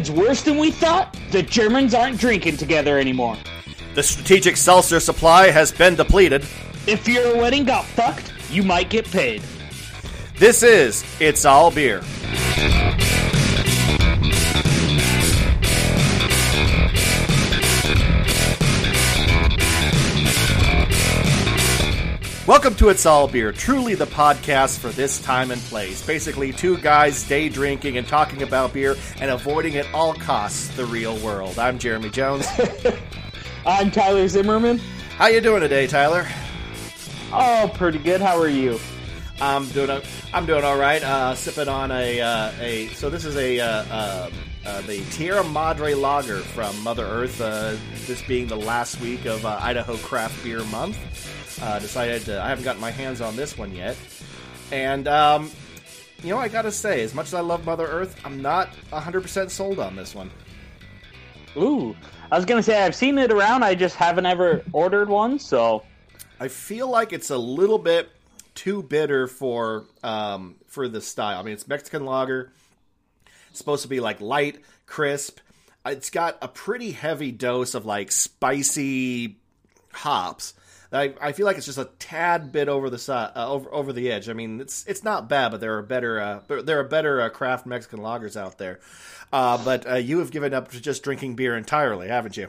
COVID's worse than we thought? The Germans aren't drinking together anymore. The strategic seltzer supply has been depleted. If your wedding got fucked, you might get paid. This is It's All Beer. Welcome to It's All Beer, truly the podcast for this time and place. Basically, two guys day drinking and talking about beer and avoiding at all costs the real world. I'm Jeremy Jones. I'm Tyler Zimmerman. How you doing today, Tyler? Oh, pretty good. How are you? I'm doing. I'm doing all right. Uh, sipping on a uh, a. So this is a uh, uh, uh, the Tierra Madre Lager from Mother Earth. Uh, this being the last week of uh, Idaho Craft Beer Month. Uh, decided to, I haven't gotten my hands on this one yet, and um, you know I gotta say, as much as I love Mother Earth, I'm not 100% sold on this one. Ooh, I was gonna say I've seen it around. I just haven't ever ordered one. So I feel like it's a little bit too bitter for um, for the style. I mean, it's Mexican lager. It's supposed to be like light, crisp. It's got a pretty heavy dose of like spicy hops. I, I feel like it's just a tad bit over the side, uh, over over the edge. I mean, it's it's not bad, but there are better uh, there are better uh, craft Mexican lagers out there. Uh, but uh, you have given up to just drinking beer entirely, haven't you?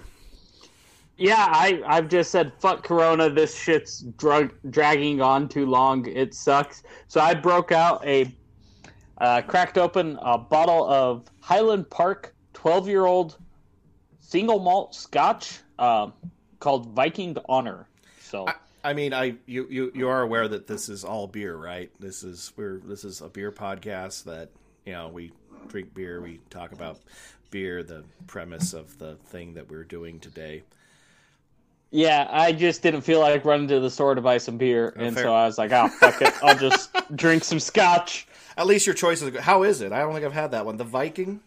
yeah, I I've just said fuck Corona. This shit's drug dragging on too long. It sucks. So I broke out a uh, cracked open a bottle of Highland Park 12 year old single malt Scotch called Viking Honor. So I, I mean, I you, you you are aware that this is all beer, right? This is we're this is a beer podcast that you know we drink beer, we talk about beer, the premise of the thing that we're doing today. yeah, I just didn't feel like running to the store to buy some beer, and fair. so I was like, oh fuck it, I'll just drink some Scotch. At least your choice is good. How is it? I don't think I've had that one. The Viking.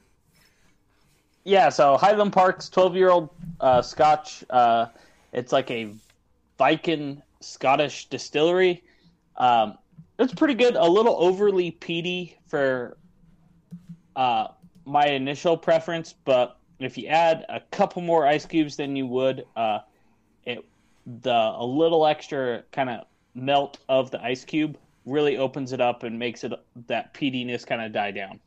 Yeah, so Highland Park's 12 year old uh, Scotch. Uh, it's like a Viking Scottish distillery. Um, it's pretty good. A little overly peaty for uh, my initial preference, but if you add a couple more ice cubes than you would, uh, it the a little extra kind of melt of the ice cube really opens it up and makes it that peatiness kind of die down.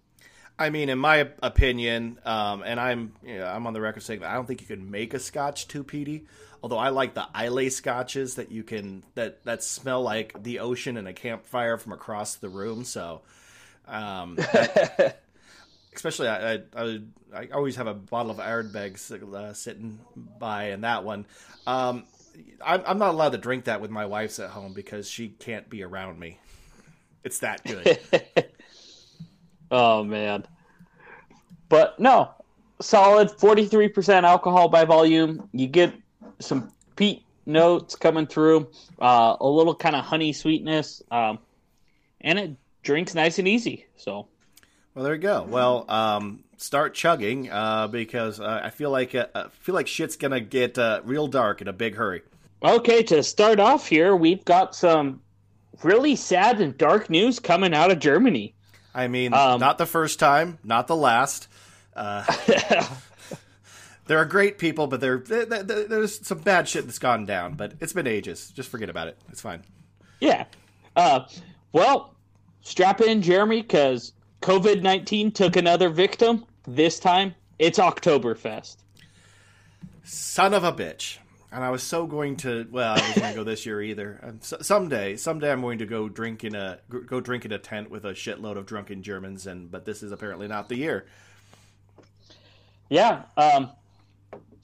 I mean, in my opinion, um, and I'm you know, I'm on the record saying I don't think you can make a Scotch too peaty. Although I like the Islay Scotches that you can that that smell like the ocean and a campfire from across the room. So, um, that- especially I, I I I always have a bottle of Ardbeg uh, sitting by, and that one. Um, I'm, I'm not allowed to drink that with my wife's at home because she can't be around me. It's that good. Oh man. But no, solid 43% alcohol by volume. You get some peat notes coming through, uh, a little kind of honey sweetness, um, and it drinks nice and easy. So Well, there you go. Well, um, start chugging uh, because uh, I feel like uh, I feel like shit's gonna get uh, real dark in a big hurry. okay, to start off here, we've got some really sad and dark news coming out of Germany. I mean, Um, not the first time, not the last. There are great people, but there, there, there- there's some bad shit that's gone down. But it's been ages. Just forget about it. It's fine. Yeah. Uh, well, strap in, Jeremy, because COVID 19 took another victim. This time, it's Oktoberfest. Son of a bitch. And I was so going to. Well, I wasn't going to go this year either. And so, someday, someday, I'm going to go drink in a go drink in a tent with a shitload of drunken Germans. And but this is apparently not the year. Yeah. Um,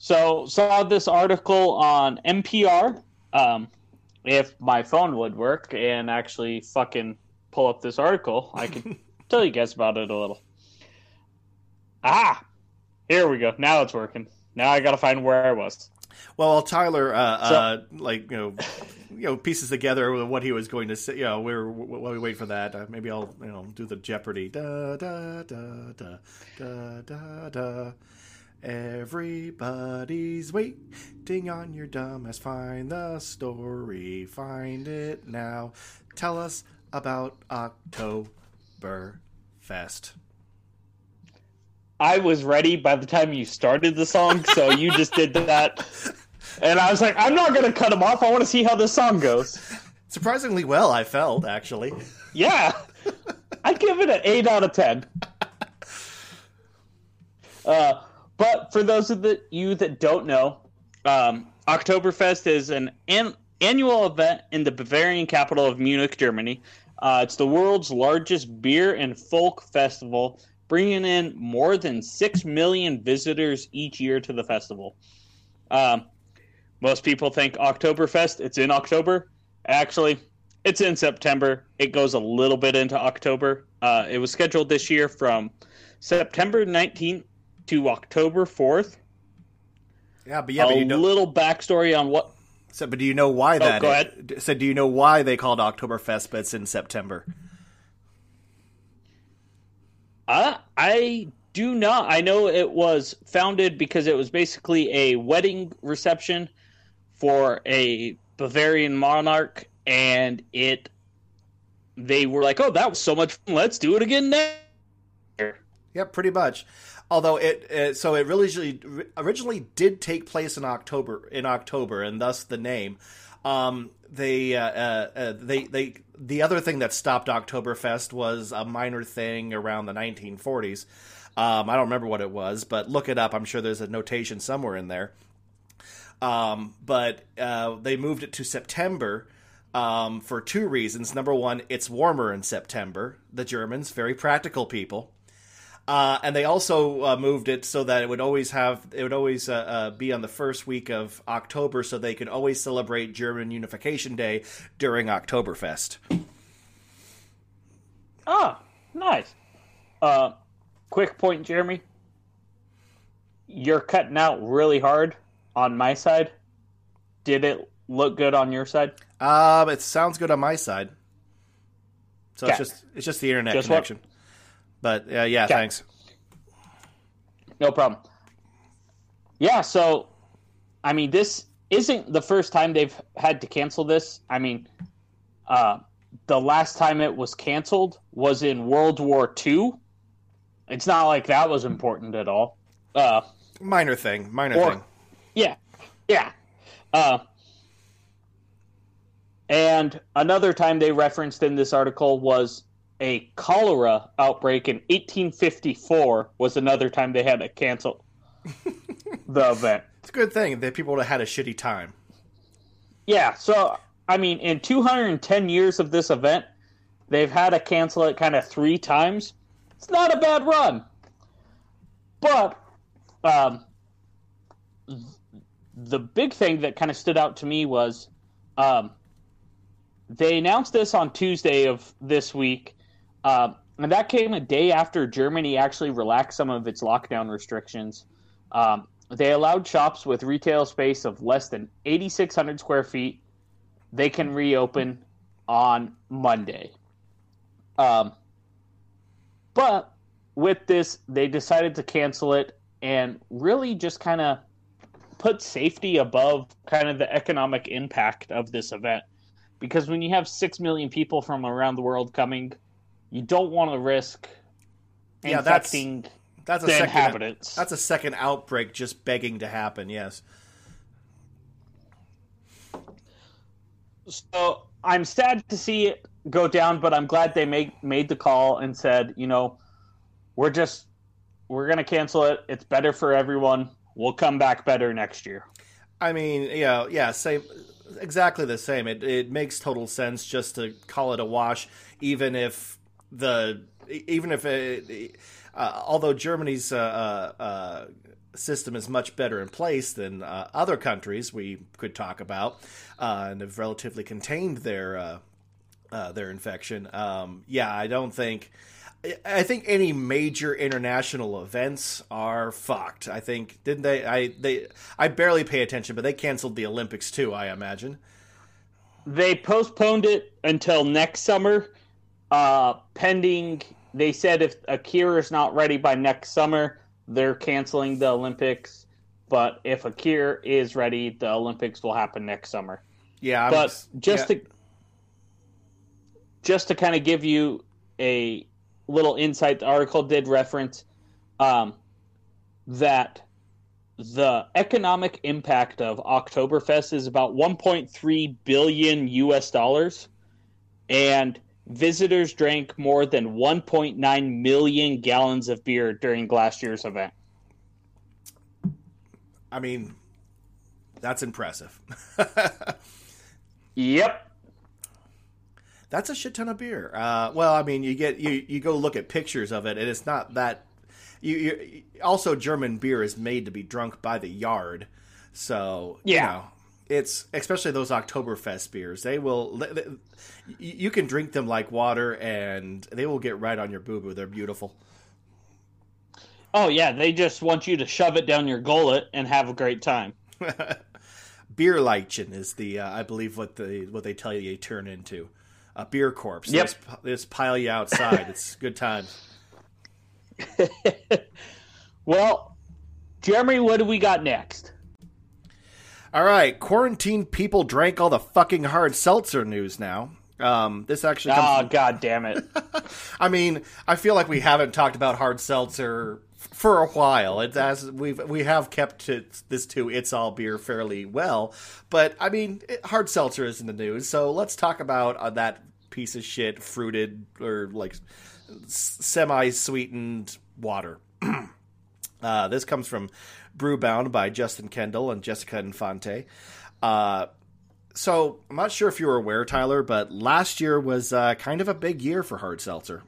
so, saw this article on NPR. Um, if my phone would work and actually fucking pull up this article, I could tell you guys about it a little. Ah, here we go. Now it's working. Now I gotta find where I was. Well, while Tyler, uh, uh, like you know, you know, pieces together what he was going to say. You know, we're while we wait for that. Uh, maybe I'll you know do the Jeopardy. Da da da da da da da. Everybody's waiting on your dumbass. Find the story. Find it now. Tell us about Oktoberfest. I was ready by the time you started the song, so you just did that. And I was like, I'm not going to cut him off. I want to see how this song goes. Surprisingly well, I felt, actually. Yeah. I'd give it an 8 out of 10. Uh, but for those of the, you that don't know, um, Oktoberfest is an, an annual event in the Bavarian capital of Munich, Germany. Uh, it's the world's largest beer and folk festival, bringing in more than 6 million visitors each year to the festival. Um, most people think Oktoberfest, it's in October. Actually, it's in September. It goes a little bit into October. Uh, it was scheduled this year from September 19th to October 4th. Yeah, but yeah, a but you know, little backstory on what. so, but do you know why that? go ahead. So, do you know why they called Oktoberfest, but it's in September? Uh, I do not. I know it was founded because it was basically a wedding reception for a Bavarian monarch, and it. They were like, "Oh, that was so much fun! Let's do it again next." year." Yeah, pretty much. Although it, uh, so it really originally did take place in October, in October, and thus the name. Um, they, uh, uh, uh, they, they, the other thing that stopped Oktoberfest was a minor thing around the 1940s. Um, I don't remember what it was, but look it up. I'm sure there's a notation somewhere in there. Um, but uh, they moved it to September um, for two reasons. Number one, it's warmer in September. The Germans, very practical people. Uh, and they also uh, moved it so that it would always have it would always uh, uh, be on the first week of October, so they could always celebrate German Unification Day during Oktoberfest. Ah, nice. Uh, quick point, Jeremy. You're cutting out really hard on my side. Did it look good on your side? Um, it sounds good on my side. So it's just it's just the internet Just what- connection. But uh, yeah, Okay. thanks. No problem. Yeah, so I mean, this isn't the first time they've had to cancel this. I mean, uh, the last time it was canceled was in World War II. It's not like that was important at all. Uh, Minor thing, minor Or- thing. yeah, yeah. Uh, and another time they referenced in this article was a cholera outbreak in 1854. Was another time they had to cancel the event. It's a good thing that people would have had a shitty time. Yeah, so I mean, in 210 years of this event, they've had to cancel it kind of three times. It's not a bad run, but um, the big thing that kind of stood out to me was um, they announced this on Tuesday of this week, um, and that came a day after Germany actually relaxed some of its lockdown restrictions. Um, they allowed shops with retail space of less than 8,600 square feet. They can reopen on Monday. Um, but with this, they decided to cancel it and really just kind of put safety above kind of the economic impact of this event. Because when you have 6 million people from around the world coming, you don't want to risk Yeah, that's- infecting That's a the second. inhabitants. That's a second outbreak just begging to happen. Yes. So I'm sad to see it go down, but I'm glad they made made the call and said, you know, we're just we're gonna cancel it. It's better for everyone. We'll come back better next year. I mean, yeah, yeah, same, exactly the same. It it makes total sense just to call it a wash, even if the even if it, uh, although Germany's uh, uh, uh, system is much better in place than uh, other countries we could talk about, and have relatively contained their their infection. Um, yeah, I don't think. I think any major international events are fucked. I think didn't they? I they I barely pay attention, but they canceled the Olympics too. I imagine. They postponed it until next summer, uh, pending. They said if Akira is not ready by next summer, they're canceling the Olympics. But if Akira is ready, the Olympics will happen next summer. Yeah, I'm, but just yeah. to just to kind of give you a little insight, the article did reference um, that the economic impact of Oktoberfest is about 1.3 billion US dollars, and visitors drank more than 1.9 million gallons of beer during last year's event. I mean, that's impressive. yep. That's a shit ton of beer. Uh, well, I mean, you get you you go look at pictures of it, and it's not that. You, you also German beer is made to be drunk by the yard, so yeah. You know, it's especially those Oktoberfest beers. They will, they, you can drink them like water, and they will get right on your boo boo. They're beautiful. Oh yeah, they just want you to shove it down your gullet and have a great time. Bierleichen is the, uh, I believe, what the what they tell you you turn into a beer corpse. Yep. They just, they just pile you outside. it's good times. well, Jeremy, what do we got next? All right, quarantine people drank all the fucking hard seltzer news now. Um, this actually. Oh from... god damn it! I mean, I feel like we haven't talked about hard seltzer for a while. It's as we've we have kept it, this to it's all beer fairly well, but I mean, it, hard seltzer is in the news, so let's talk about uh, that piece of shit fruited or like semi sweetened water. uh, this comes from Brewbound by Justin Kendall and Jessica Infante. Uh, so I'm not sure if you were aware, Tyler, but last year was uh, kind of a big year for hard seltzer.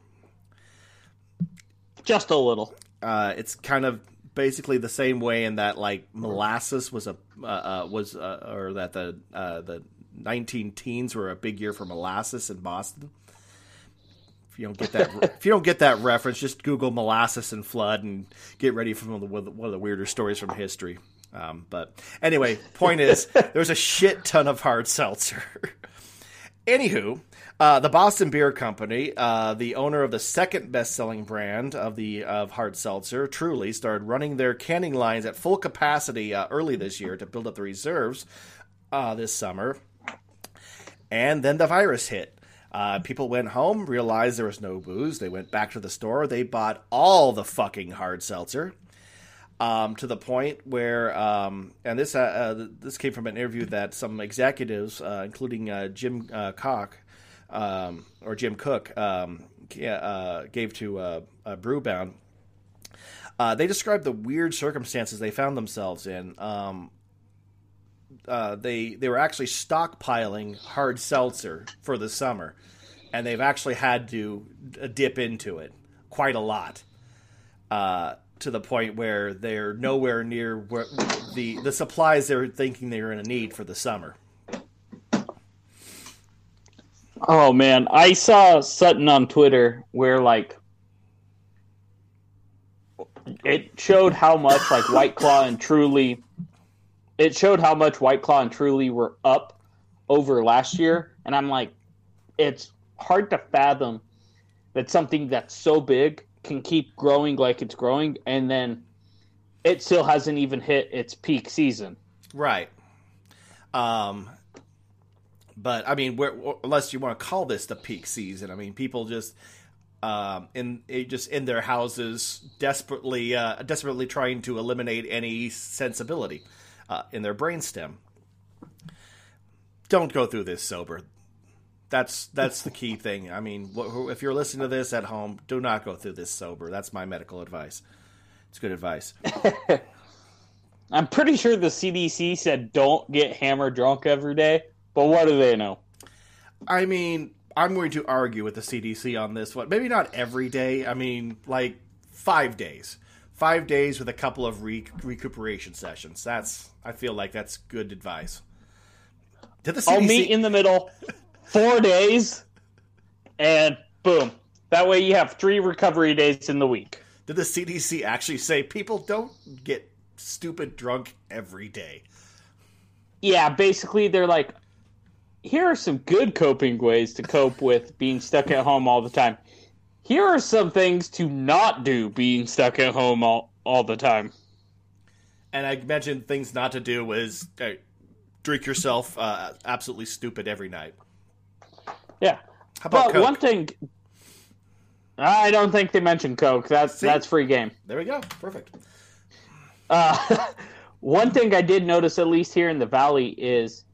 Just a little. Uh, it's kind of basically the same way in that like molasses was a uh, uh was uh, or that the uh, the 19 teens were a big year for molasses in Boston. If you don't get that, if you don't get that reference, just Google molasses and flood and get ready for one of the, one of the weirder stories from history. Um, but anyway, point is, there's a shit ton of hard seltzer. Anywho, uh, the Boston Beer Company, uh, the owner of the second best-selling brand of the of hard seltzer, Truly, started running their canning lines at full capacity uh, early this year to build up the reserves uh, this summer. And then the virus hit. Uh, people went home, realized there was no booze. They went back to the store. They bought all the fucking hard seltzer. Um, to the point where, um, and this uh, uh, this came from an interview that some executives, uh, including uh, Jim uh, Cock um, or Jim Koch, um, gave to Brewbound. they described the weird circumstances they found themselves in. Um, uh, they they were actually stockpiling hard seltzer for the summer, and they've actually had to uh, dip into it quite a lot, uh, to the point where they're nowhere near where the the supplies they're thinking they're going to need for the summer. Oh man, I saw Sutton on Twitter where like it showed how much like White Claw and Truly it showed how much White Claw and Truly were up over last year, and I'm like, it's hard to fathom that something that's so big can keep growing like it's growing, and then it still hasn't even hit its peak season. Right. Um, but I mean, unless you want to call this the peak season, I mean, people just um, in just in their houses, desperately, uh, desperately trying to eliminate any sensibility uh, in their brainstem. Don't go through this sober. That's that's the key thing. I mean, if you're listening to this at home, do not go through this sober. That's my medical advice. It's good advice. I'm pretty sure the CDC said don't get hammered drunk every day, but what do they know? I mean, I'm going to argue with the CDC on this one. Maybe not every day. I mean, like five days five days with a couple of re- recuperation sessions. That's I feel like that's good advice. Did the CDC... I'll meet in the middle, four days, and boom. That way you have three recovery days in the week. Did the CDC actually say people don't get stupid drunk every day? Yeah, basically they're like, here are some good coping ways to cope with being stuck at home all the time here are some things to not do being stuck at home all, all the time. And I mentioned things not to do was uh, drink yourself uh, absolutely stupid every night. Yeah. How about but Coke? one thing I don't think they mentioned Coke. That's See? that's free game. There we go. Perfect. Uh, one thing I did notice, at least here in the valley, is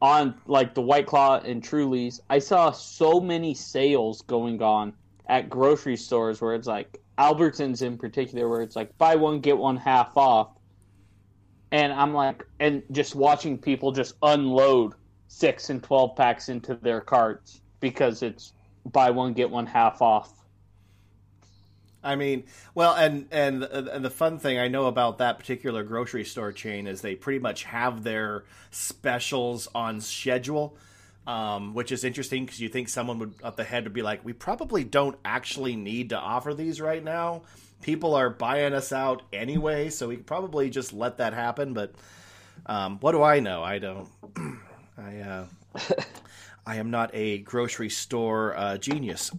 on like the White Claw and Trulies, I saw so many sales going on at grocery stores where it's like Albertsons in particular, where it's like buy one get one half off, and I'm like, and just watching people just unload six and twelve packs into their carts because it's buy one get one half off. I mean, well, and and and the fun thing I know about that particular grocery store chain is they pretty much have their specials on schedule, um, which is interesting because you think someone would up the head would be like, we probably don't actually need to offer these right now. People are buying us out anyway, so we could probably just let that happen. But um, what do I know? I don't. I uh, I am not a grocery store uh, genius.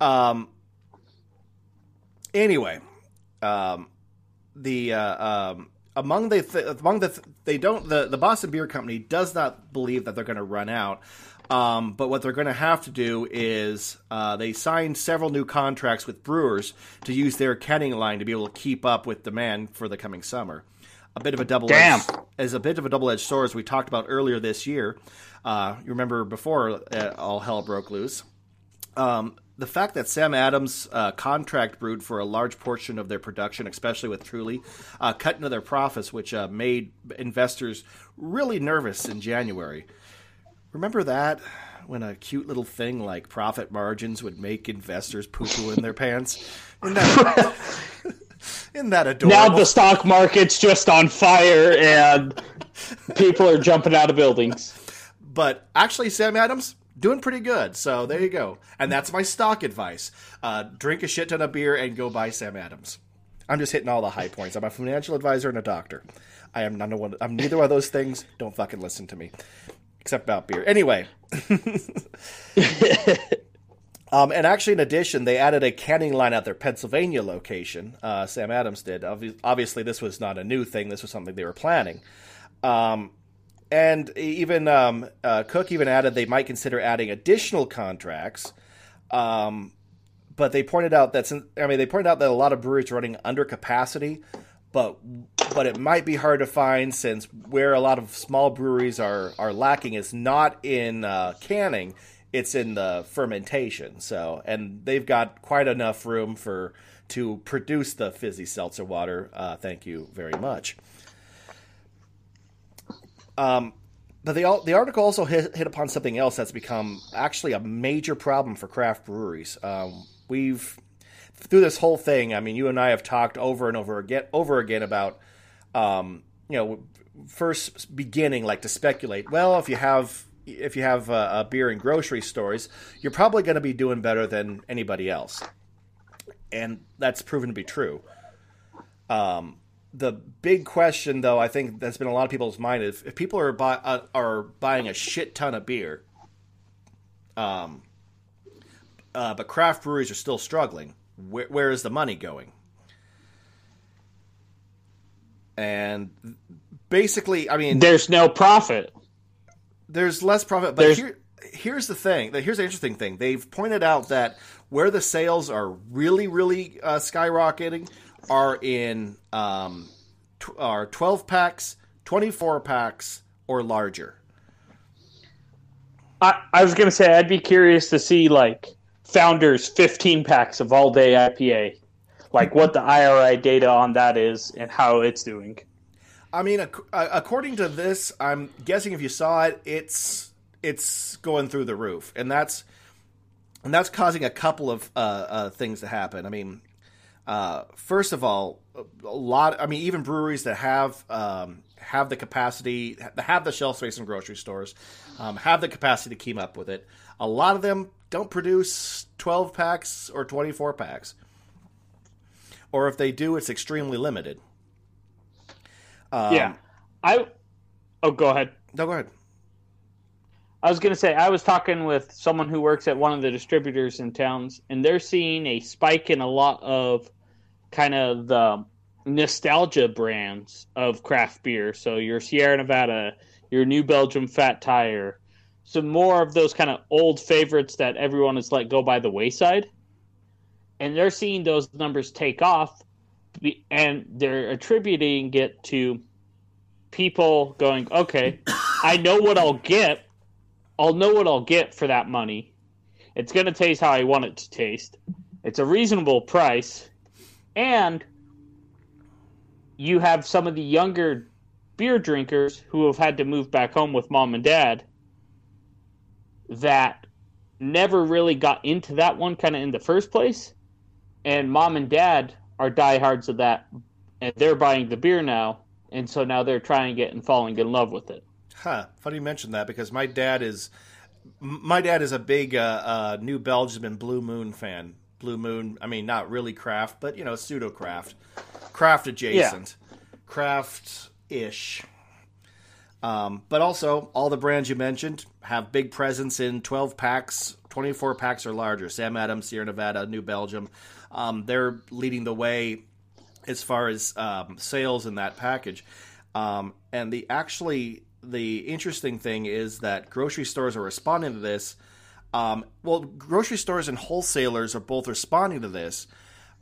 Um, anyway, um, the uh, um, among the th- among the th- they don't the the Boston Beer Company does not believe that they're going to run out. Um, but what they're going to have to do is uh, they signed several new contracts with brewers to use their canning line to be able to keep up with demand for the coming summer. A bit of a double Damn. as a bit of a double edged sword as we talked about earlier this year. Uh, you remember before uh, all hell broke loose. Um, the fact that Sam Adams uh, contract brewed for a large portion of their production, especially with Truly, uh, cut into their profits, which uh, made investors really nervous in January. Remember that when a cute little thing like profit margins would make investors poo poo in their pants? Isn't that, isn't that adorable? Now the stock market's just on fire and people are jumping out of buildings. but actually, Sam Adams doing pretty good. So there you go. And that's my stock advice: uh, drink a shit ton of beer and go buy Sam Adams. I'm just hitting all the high points. I'm a financial advisor and a doctor. I am none of one. I'm neither one of those things. Don't fucking listen to me, except about beer. Anyway. Um, and actually, in addition, they added a canning line at their Pennsylvania location. Uh, Sam Adams did. Obvi- obviously, this was not a new thing. This was something they were planning. Um, and even um, uh, Koch even added they might consider adding additional contracts. Um, but they pointed out that since, I mean they pointed out that a lot of breweries are running under capacity, but but it might be hard to find since where a lot of small breweries are are lacking is not in uh, canning, it's in the fermentation. So and they've got quite enough room for to produce the fizzy seltzer water. Uh, thank you very much. Um, but the the article also hit, hit upon something else that's become actually a major problem for craft breweries. Um, we've through this whole thing. I mean, you and I have talked over and over again over again about um, you know first beginning like to speculate. Well, if you have if you have a, beer in grocery stores, you're probably going to be doing better than anybody else, and that's proven to be true. Um, the big question, though, I think that's been a lot of people's mind is if people are buy, uh, are buying a shit ton of beer, um, uh, but craft breweries are still struggling. Where, where is the money going? And basically, I mean, There's no profit. there's less profit, but There's- here, here's the thing. Here's the interesting thing. They've pointed out that where the sales are really, really uh, skyrocketing are in um, tw- are 12 packs, 24 packs, or larger. I, I was gonna say I'd be curious to see like founders 15 packs of all day IPA, like what the IRI data on that is and how it's doing. I mean, ac- uh, according to this, I'm guessing if you saw it, it's it's going through the roof, and that's and that's causing a couple of uh, uh, things to happen. I mean, uh, first of all, a lot. I mean, even breweries that have um, have the capacity, have the shelf space in grocery stores, um, have the capacity to keep up with it. A lot of them don't produce 12 packs or 24 packs, or if they do, it's extremely limited. Um, yeah, I. Oh, go ahead. No, go ahead. I was going to say, I was talking with someone who works at one of the distributors in towns, and they're seeing a spike in a lot of kind of the nostalgia brands of craft beer. So your Sierra Nevada, your New Belgium Fat Tire, some more of those kind of old favorites that everyone has let go by the wayside. And they're seeing those numbers take off and they're attributing it to people going, okay, I know what I'll get. I'll know what I'll get for that money. It's going to taste how I want it to taste. It's a reasonable price. And you have some of the younger beer drinkers who have had to move back home with mom and dad that never really got into that one kind of in the first place. And mom and dad are diehards of that, and they're buying the beer now. And so now they're trying it and falling in love with it. Huh. Funny you mention that because my dad is my dad is a big uh, uh, New Belgium and Blue Moon fan. Blue Moon, I mean, not really craft, but you know, pseudo craft, craft adjacent, yeah. craft ish. Um, but also, all the brands you mentioned have big presence in 12 packs, 24 packs or larger. Sam Adams, Sierra Nevada, New Belgium. Um, they're leading the way as far as um, sales in that package. Um, and the actually the interesting thing is that grocery stores are responding to this. Um, well, grocery stores and wholesalers are both responding to this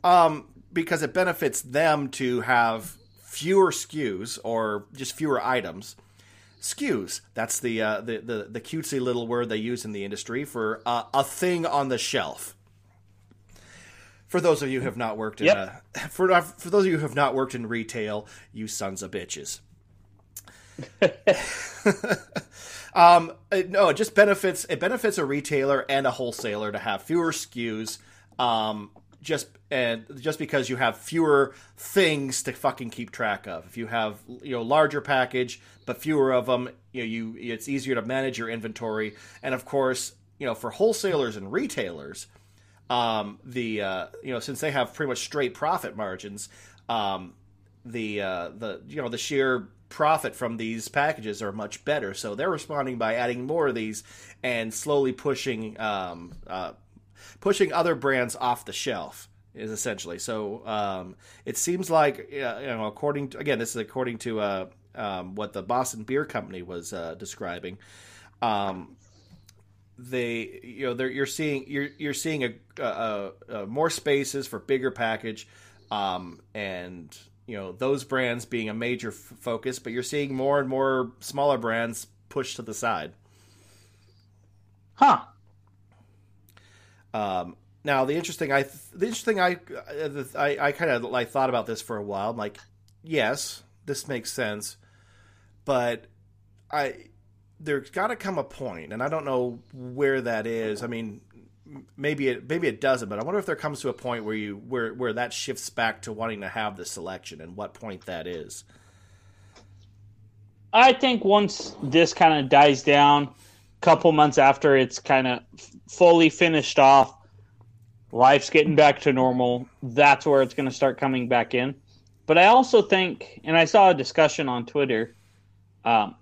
um, because it benefits them to have fewer SKUs or just fewer items SKUs. That's the, uh, the, the the cutesy little word they use in the industry for uh, a thing on the shelf. For those of you who have not worked in yep. a, for uh, for those of you who have not worked in retail, you sons of bitches. um, no, it just benefits it benefits a retailer and a wholesaler to have fewer SKUs. Um, just and just because you have fewer things to fucking keep track of. If you have you know larger package but fewer of them, you know you it's easier to manage your inventory. And of course, you know for wholesalers and retailers, um, the uh, you know since they have pretty much straight profit margins, um, the uh, the you know the sheer profit from these packages are much better. So they're responding by adding more of these and slowly pushing um, uh, pushing other brands off the shelf is essentially. So um, it seems like you know, according to, again, this is according to uh, um, what the Boston Beer Company was uh, describing. Um, they, you know, you're seeing you're you're seeing a, a, a, more spaces for bigger package, um, and you know those brands being a major f- focus. But you're seeing more and more smaller brands pushed to the side. Huh. Um, now the interesting, I the interesting, I I, I kind of like thought about this for a while. I'm like, yes, this makes sense, but I there's got to come a point, and I don't know where that is. I mean, maybe it maybe it doesn't, but I wonder if there comes to a point where you where where that shifts back to wanting to have the selection, and what point that is. I think once this kind of dies down, a couple months after it's kind of fully finished off, life's getting back to normal, that's where it's going to start coming back in. But I also think, and I saw a discussion on Twitter um,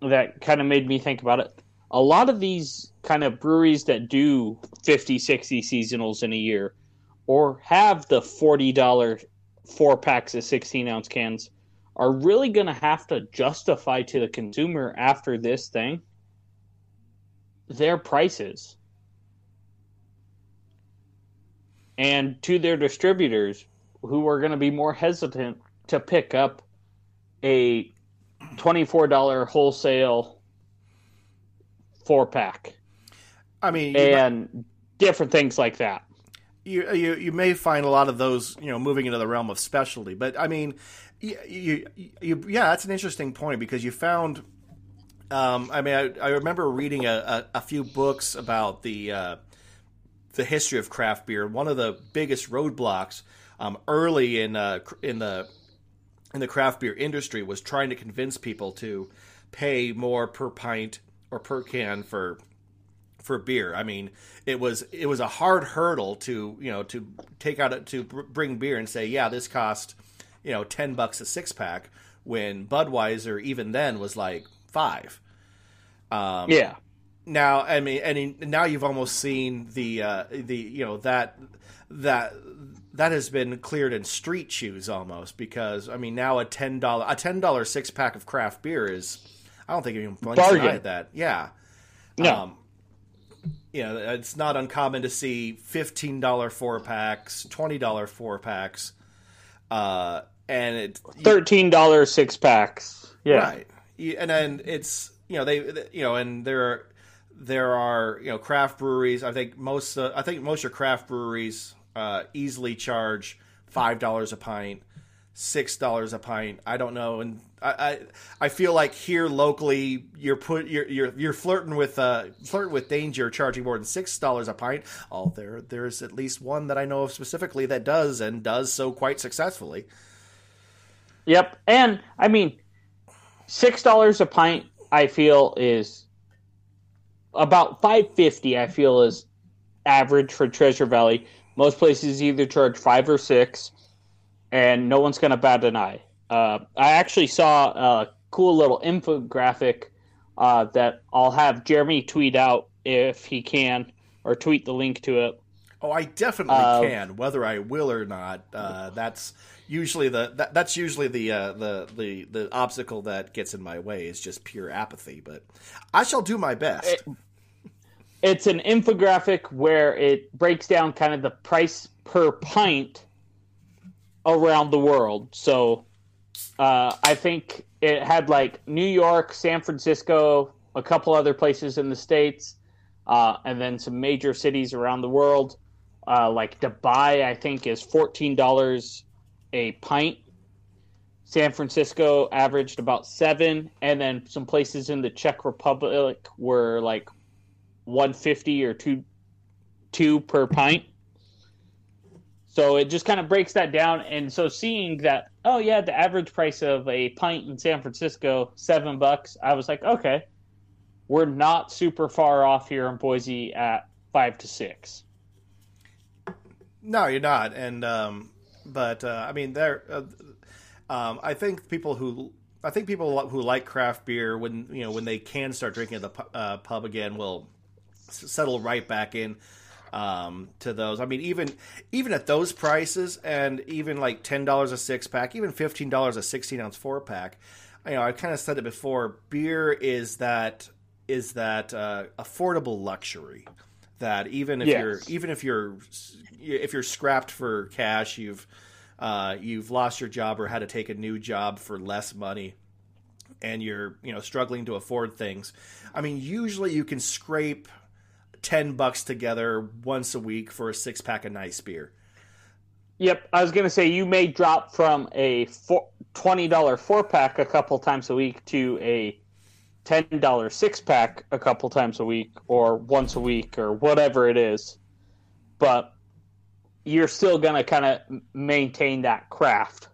that kind of made me think about it. A lot of these kind of breweries that do 50, 60 seasonals in a year or have the $40 four packs of 16 ounce cans are really going to have to justify to the consumer after this thing their prices. And to their distributors who are going to be more hesitant to pick up a $24 wholesale four pack. I mean, and might, different things like that. You, you you may find a lot of those, you know, moving into the realm of specialty. But I mean, you, you, you yeah, that's an interesting point because you found um, I mean, I, I remember reading a, a, a, few books about the uh, the history of craft beer. One of the biggest roadblocks um, early in uh, in the in the craft beer industry was trying to convince people to pay more per pint or per can for for beer. I mean, it was it was a hard hurdle to you know to take out to bring beer and say, yeah, this cost you know ten bucks a six pack. When Budweiser even then was like five. Um, yeah. Now, I mean, and now you've almost seen the uh, the you know that that that has been cleared in street shoes almost because I mean now a ten dollar a ten dollar six pack of craft beer is I don't think anyone denied that. Yeah. No. Um, you know, it's not uncommon to see fifteen dollar four packs, twenty dollar four packs. uh, and it thirteen dollars six packs. Yeah, right. And then it's you know they you know and there are there are you know craft breweries. I think most uh, I think most of your craft breweries uh, easily charge five dollars a pint, six dollars a pint. I don't know, and I, I, I feel like here locally you're put you're you're, you're flirting with uh flirting with danger, charging more than six dollars a pint. Oh, there there's at least one that I know of specifically that does and does so quite successfully. Yep, and I mean, six dollars a pint. I feel is about five fifty. I feel is average for Treasure Valley. Most places either charge five or six, and no one's going to bat an eye. Uh, I actually saw a cool little infographic uh, that I'll have Jeremy tweet out if he can, or tweet the link to it. Oh, I definitely uh, can, whether I will or not. Uh, that's usually the that, that's usually the uh, the the the obstacle that gets in my way is just pure apathy. But I shall do my best. It, it's an infographic where it breaks down kind of the price per pint around the world. So uh, I think it had like New York, San Francisco, a couple other places in the states, uh, and then some major cities around the world. Uh, like Dubai, I think is fourteen dollars a pint. San Francisco averaged about seven, and then some places in the Czech Republic were like 150 or two two per pint. So it just kind of breaks that down. And so seeing that, oh yeah, the average price of a pint in San Francisco, seven bucks, I was like, okay, we're not super far off here in Boise at five to six. No, you're not. And um, but uh, I mean, there. Uh, um, I think people who I think people who like craft beer when you know when they can start drinking at the uh, pub again will settle right back in um, to those. I mean, even even at those prices, and even like ten dollars a six pack, even fifteen dollars a sixteen ounce four pack. You know, I kind of said it before. Beer is that is that uh, affordable luxury that even if yes. you're even if you're if you're scrapped for cash, you've uh, you've lost your job or had to take a new job for less money and you're you know struggling to afford things i mean usually you can scrape 10 bucks together once a week for a six pack of nice beer. Yep, I was to say you may drop from a four, $20 four pack a couple times a week to a $10 six pack a couple times a week or once a week or whatever it is. But you're still to kind of maintain that craft.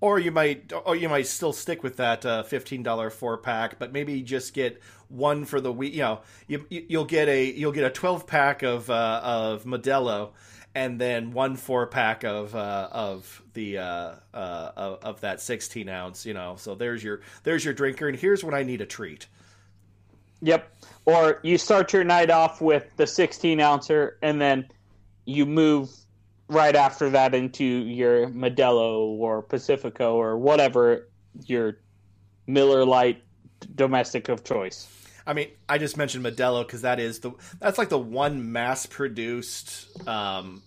Or you might, or you might still stick with that uh, fifteen dollar four pack, but maybe just get one for the week. You know, you, you'll get a you'll get a twelve pack of uh, of Modelo, and then one four pack of uh, of the uh, uh, of, of, that sixteen ounce. You know, so there's your there's your drinker, and here's when I need a treat. Yep. Or you start your night off with the sixteen ouncer, and then you move right after that into your Modelo or Pacifico or whatever your Miller Lite domestic of choice. I mean, I just mentioned Modelo because that is the that's like the one mass produced, um,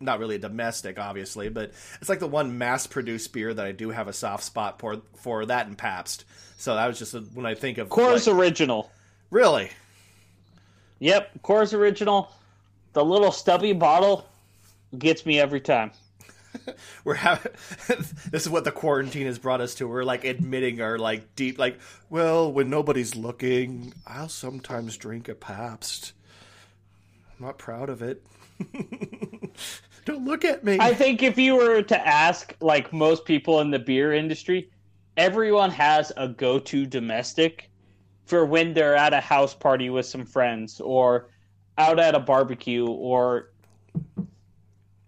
not really a domestic, obviously, but it's like the one mass produced beer that I do have a soft spot for for that and Pabst. So that was just a, when I think of Coors like, Original. Really? Yep, Coors Original. The little stubby bottle gets me every time. we're having this is what the quarantine has brought us to. We're like admitting our like deep like, well, when nobody's looking, I'll sometimes drink a Pabst. I'm not proud of it. Don't look at me. I think if you were to ask like most people in the beer industry, everyone has a go-to domestic for when they're at a house party with some friends or out at a barbecue or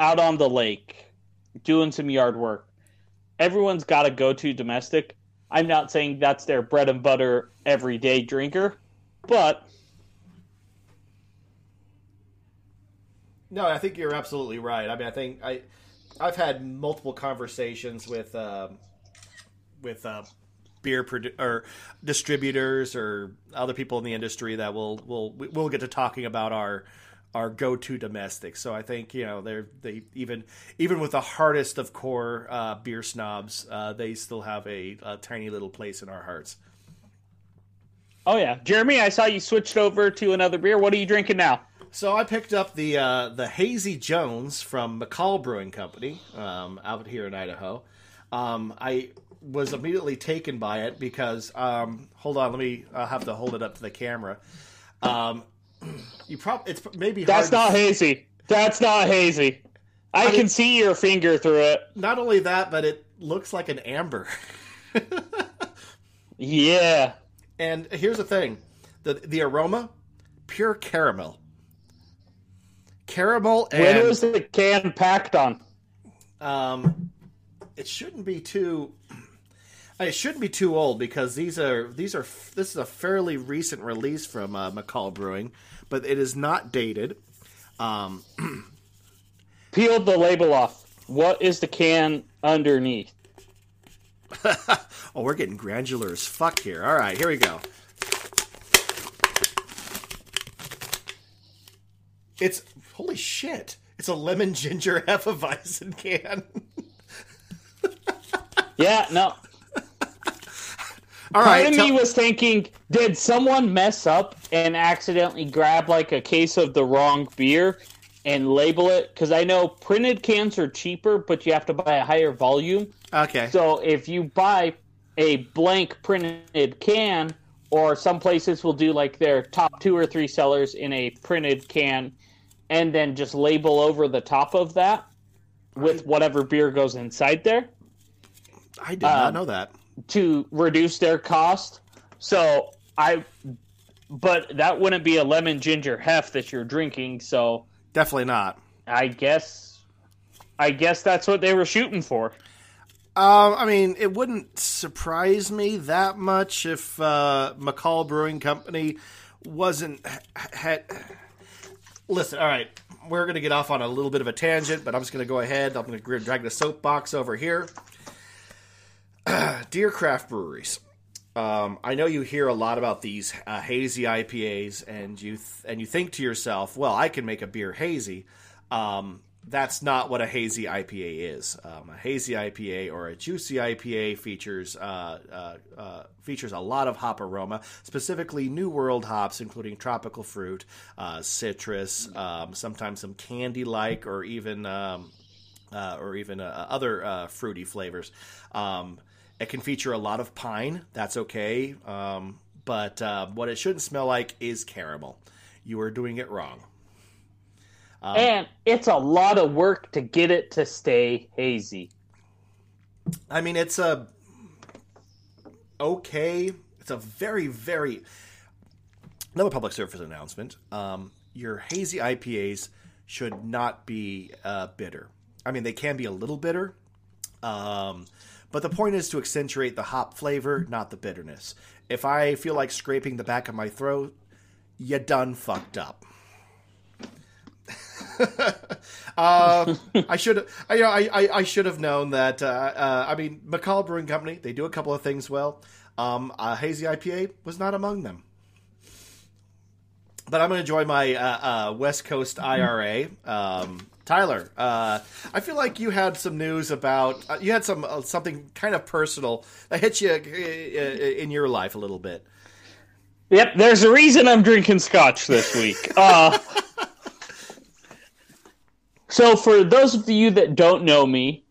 out on the lake doing some yard work. Everyone's got a go to domestic. I'm not saying that's their bread and butter everyday drinker, but. No, I think you're absolutely right. I mean, I think I, I've had multiple conversations with, um, with uh, beer produ- or distributors or other people in the industry that will will we'll get to talking about our our go-to domestic. So I think you know they're they even even with the hardest of core uh, beer snobs, uh, they still have a, a, tiny little place in our hearts. Oh yeah, Jeremy, I saw you switched over to another beer. What are you drinking now? So I picked up the uh, the Hazy Jones from McCall Brewing Company um, out here in Idaho. Um, I was immediately taken by it because um, hold on, let me. I'll have to hold it up to the camera. Um, you probably it's maybe that's not to... hazy. That's not hazy. I, I can see your finger through it. Not only that, but it looks like an amber. yeah. And here's the thing: the the aroma, pure caramel. Caramel. And, when was the can packed on? Um, it shouldn't be too. It shouldn't be too old because these are these are this is a fairly recent release from uh, McCall Brewing, but it is not dated. Um, Peeled the label off. What is the can underneath? oh, we're getting granular as fuck here. All right, here we go. It's holy shit! It's a lemon ginger hefeweizen can. yeah, no, all right. Part of tell- me was thinking, did someone mess up and accidentally grab like a case of the wrong beer and label it? Because I know printed cans are cheaper, but you have to buy a higher volume. Okay. So if you buy a blank printed can, or some places will do like their top two or three sellers in a printed can, and then just label over the top of that with whatever beer goes inside there. I did not um, know that to reduce their cost. So I, but that wouldn't be a lemon ginger hef that you're drinking. So definitely not. I guess, I guess that's what they were shooting for. Um, I mean, it wouldn't surprise me that much if uh, McCall Brewing Company wasn't had. Listen, all right, we're going to get off on a little bit of a tangent, but I'm just going to go ahead. I'm going to drag the soapbox over here. dear craft breweries, um, I know you hear a lot about these uh, hazy IPAs, and you th- and you think to yourself, "Well, I can make a beer hazy." Um, that's not what a hazy IPA is. Um, a hazy IPA or a juicy IPA features uh, uh, uh, features a lot of hop aroma, specifically New World hops, including tropical fruit, uh, citrus, um, sometimes some candy like, or even um, uh, or even uh, other fruity flavors. Um, it can feature a lot of pine. That's okay. Um, but uh, what it shouldn't smell like is caramel. You are doing it wrong. Um, and it's a lot of work to get it to stay hazy. I mean, it's a okay. It's a very, very another public service announcement. Um, your hazy IPAs should not be uh, bitter. I mean, they can be a little bitter, um, but the point is to accentuate the hop flavor, not the bitterness. If I feel like scraping the back of my throat, you done fucked up. uh, I should, I, you know, I, I, should have known that. Uh, uh, I mean, McCall Brewing Company, they do a couple of things well. Um, hazy IPA was not among them. But I'm going to enjoy my uh, uh, West Coast IPA. Um, Tyler, uh, I feel like you had some news about uh, you had some uh, something kind of personal that hit you uh, uh, in your life a little bit. Yep, there's a reason I'm drinking scotch this week. Uh, so, for those of you that don't know me,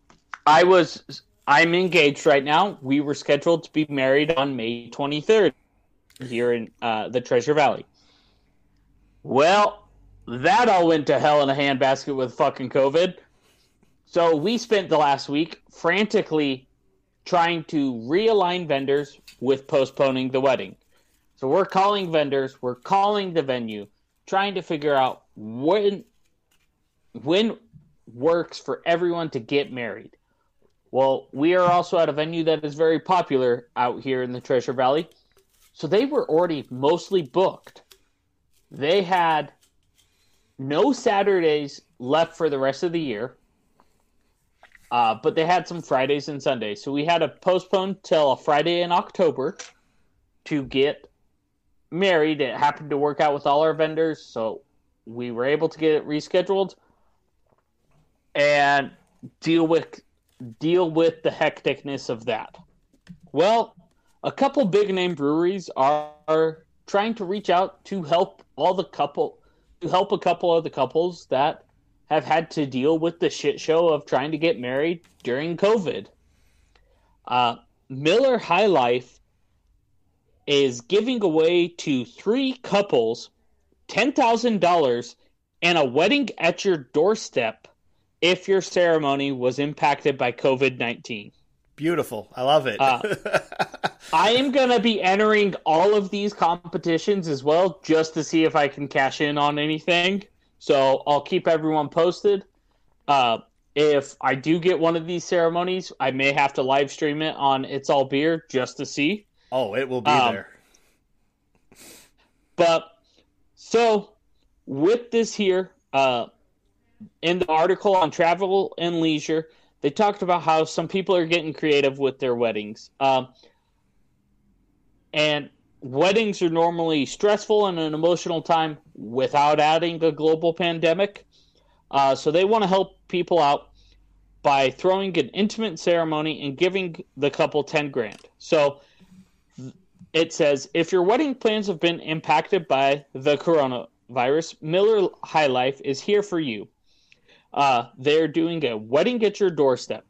I was I'm engaged right now. We were scheduled to be married on May 23rd here in the Treasure Valley. Well, that all went to hell in a handbasket with fucking COVID. So we spent the last week frantically trying to realign vendors with postponing the wedding. So we're calling vendors, we're calling the venue, trying to figure out when when works for everyone to get married. Well, we are also at a venue that is very popular out here in the Treasure Valley. So they were already mostly booked. They had no Saturdays left for the rest of the year. Uh, but they had some Fridays and Sundays. So we had to postpone till a Friday in October to get married. It happened to work out with all our vendors. So we were able to get it rescheduled and deal with deal with the hecticness of that. Well, a couple big name breweries are, trying to reach out to help all the couple help a couple of the couples that have had to deal with the shit show of trying to get married during COVID. Uh, Miller High Life is giving away to three couples $10,000 and a wedding at your doorstep if your ceremony was impacted by COVID 19. Beautiful. I love it. Uh, I am going to be entering all of these competitions as well just to see if I can cash in on anything. So I'll keep everyone posted. Uh, if I do get one of these ceremonies, I may have to live stream it on It's All Beer just to see. Oh, it will be um, there. But so with this here, uh, in the article on travel and leisure, they talked about how some people are getting creative with their weddings. Um, and weddings are normally stressful and an emotional time without adding a global pandemic. Uh, so they want to help people out by throwing an intimate ceremony and giving the couple 10 grand. So it says if your wedding plans have been impacted by the coronavirus, Miller High Life is here for you. Uh, they're doing a wedding at your doorstep.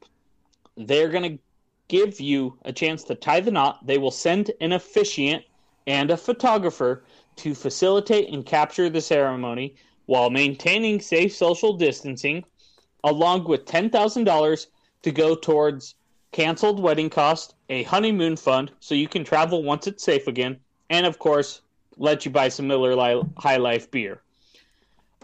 They're going to give you a chance to tie the knot. They will send an officiant and a photographer to facilitate and capture the ceremony while maintaining safe social distancing, along with $10,000 to go towards canceled wedding costs, a honeymoon fund so you can travel once it's safe again, and of course, let you buy some Miller High Life beer.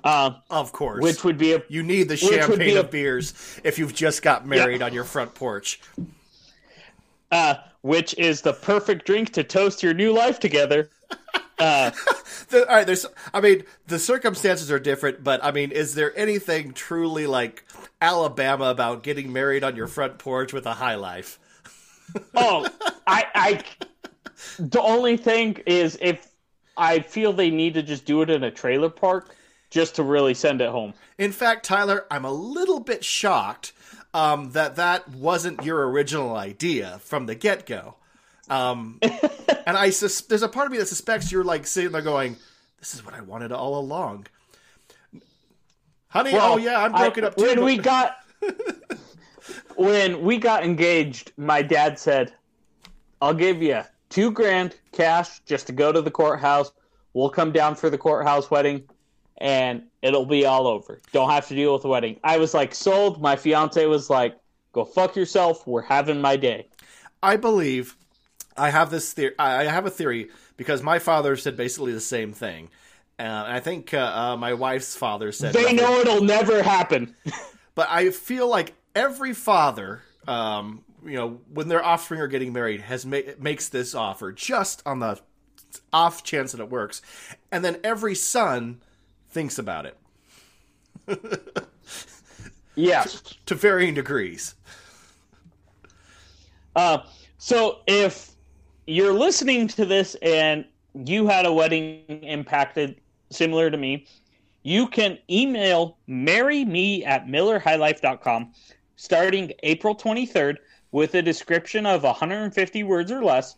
Uh, of course, which would be a you need the champagne of beers if you've just got married yeah. on your front porch. Uh, which is the perfect drink to toast your new life together. Uh, the, all right, there's. I mean, the circumstances are different, but I mean, is there anything truly like Alabama about getting married on your front porch with a high life? oh, I, I. The only thing is, if I feel they need to just do it in a trailer park, just to really send it home. In fact, Tyler, I'm a little bit shocked um, that that wasn't your original idea from the get go. Um, and I sus- there's a part of me that suspects you're like sitting there going, "This is what I wanted all along." Honey, well, oh yeah, I'm broken I, up too. When we got when we got engaged, my dad said, "I'll give you two grand cash just to go to the courthouse. We'll come down for the courthouse wedding and it'll be all over. Don't have to deal with the wedding. I was like sold. My fiance was like, "Go fuck yourself. We're having my day." I believe I have this theory. I have a theory because my father said basically the same thing. Uh, and I think uh, uh, my wife's father said they know it'll never happen. but I feel like every father, um, you know, when their offspring are getting married, has ma- makes this offer just on the off chance that it works, and then every son thinks about it. yeah, to, to, varying degrees. Uh, so if you're listening to this and you had a wedding impacted similar to me, you can email marry me at millerhighlife.com starting April 23rd with a description of 150 words or less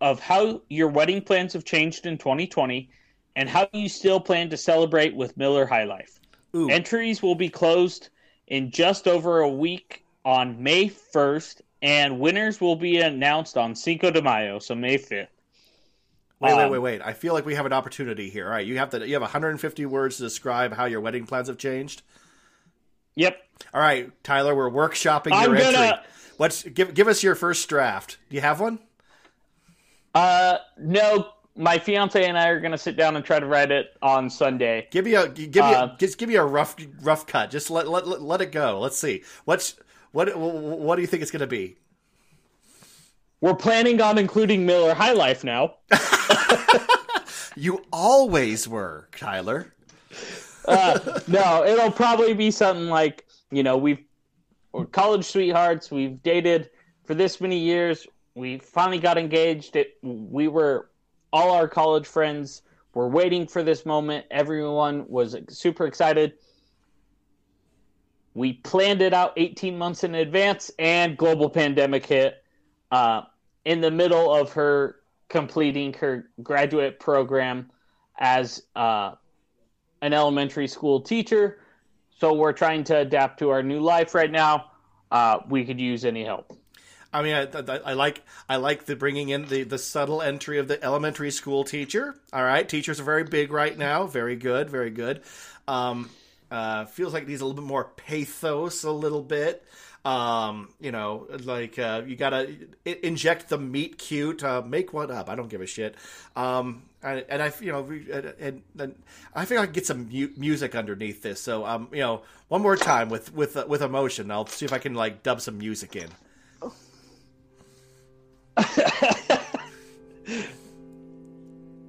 of how your wedding plans have changed in 2020 and how do you still plan to celebrate with Miller High Life. Ooh. Entries will be closed in just over a week on May 1st, and winners will be announced on Cinco de Mayo, so May 5th. Wait, um, wait, wait, wait! I feel like we have an opportunity here. All right, you have to you have 150 words to describe how your wedding plans have changed. Yep. All right, Tyler, we're workshopping your I'm entry. Gonna... What's give give us your first draft? Do you have one? Uh, no my fiance and I are going to sit down and try to write it on Sunday. Give me a give me uh, a, just give me a rough rough cut. Just let let let, let it go. Let's see. What's what what do you think it's going to be? We're planning on including Miller High Life now. you always were, Tyler. uh, no, it'll probably be something like you know we've we're college sweethearts. We've dated for this many years. We finally got engaged. It we were all our college friends were waiting for this moment. Everyone was super excited. We planned it out 18 months in advance, and global pandemic hit. Uh, in the middle of her completing her graduate program as uh, an elementary school teacher. So we're trying to adapt to our new life right now. Uh, we could use any help. I mean, I, I, I, like I like the bringing in the, the subtle entry of the elementary school teacher. All right, teachers are very big right now. Very good, very good. Um, uh, feels like needs a little bit more pathos, a little bit. Um, you know, like uh, you gotta inject the meet cute, uh, make one up. I don't give a shit. Um, and, and I, you know, and, and, I think I can get some mu- music underneath this. So, um, you know, one more time with with uh, with emotion. I'll see if I can like dub some music in.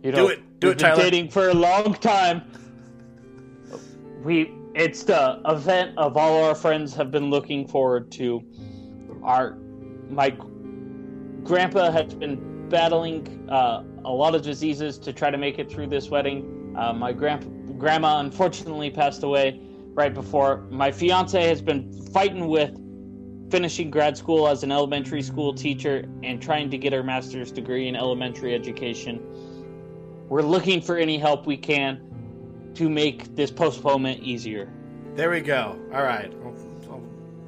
You know, do it, do it, Tyler. Been dating for a long time. We it's the event of all our friends have been looking forward to. Our my grandpa has been battling uh, a lot of diseases to try to make it through this wedding. Uh, my grandpa, grandma unfortunately passed away right before. My fiance has been fighting with finishing grad school as an elementary school teacher and trying to get her master's degree in elementary education. We're looking for any help we can to make this postponement easier. There we go. All right.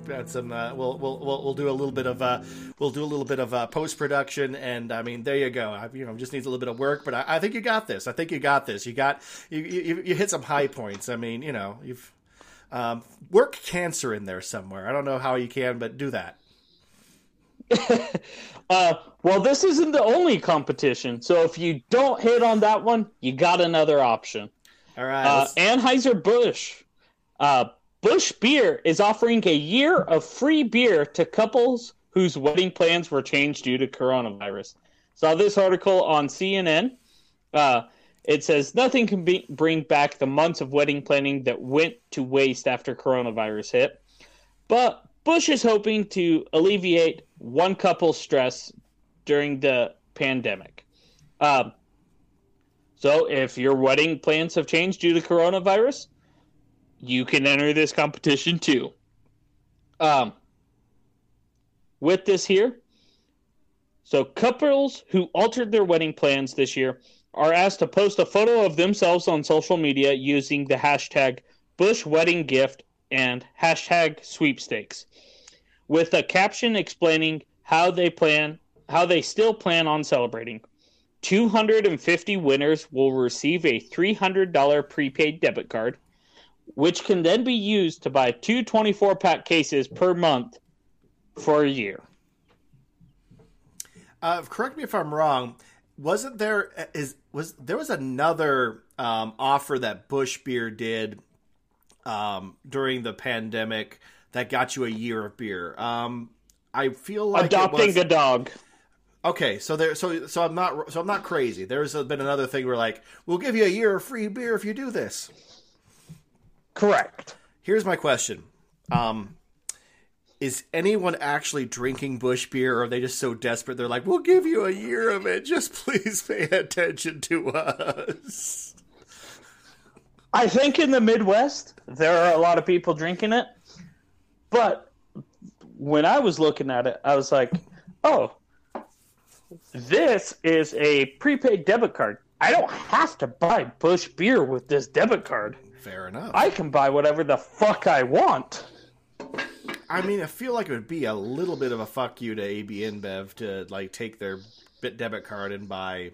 That's some. Uh, we'll, we'll we'll we'll do a little bit of uh, we'll do a little bit of uh, post production, and I mean, there you go. I, you know, just needs a little bit of work, but I, I, think you got this. I think you got this. You got you, you you hit some high points. I mean, you know, you've um, work cancer in there somewhere. I don't know how you can, but do that. uh, well, this isn't the only competition, so if you don't hit on that one, you got another option. All right. Uh, Anheuser Busch, uh, Busch Beer is offering a year of free beer to couples whose wedding plans were changed due to coronavirus. Saw this article on CNN. Uh, it says nothing can be, bring back the months of wedding planning that went to waste after coronavirus hit. But Busch is hoping to alleviate one couple's stress during the pandemic. Um, so, if your wedding plans have changed due to coronavirus, you can enter this competition too. Um, with this here, so couples who altered their wedding plans this year are asked to post a photo of themselves on social media using the hashtag Busch Wedding Gift and hashtag sweepstakes, with a caption explaining how they plan, how they still plan on celebrating. 250 winners will receive a $300 prepaid debit card, which can then be used to buy two 24 pack cases per month for a year. Uh, correct me if I'm wrong wasn't there is was there was another um, offer that Busch Beer did um, during the pandemic that got you a year of beer. Um, I feel like adopting was, a dog. Okay, so there, so so I'm not so I'm not crazy. There's been another thing where like we'll give you a year of free beer if you do this. Correct. Here's my question. Um, is anyone actually drinking Busch beer or are they just so desperate they're like we'll give you a year of it. Just please pay attention to us. I think in the midwest there are a lot of people drinking it but when i was looking at it i was like oh this is a prepaid debit card. I don't have to buy Busch beer with this debit card. Fair enough. I can buy whatever the fuck i want I mean, I feel like it would be a little bit of a fuck you to AB InBev to like take their bit debit card and buy.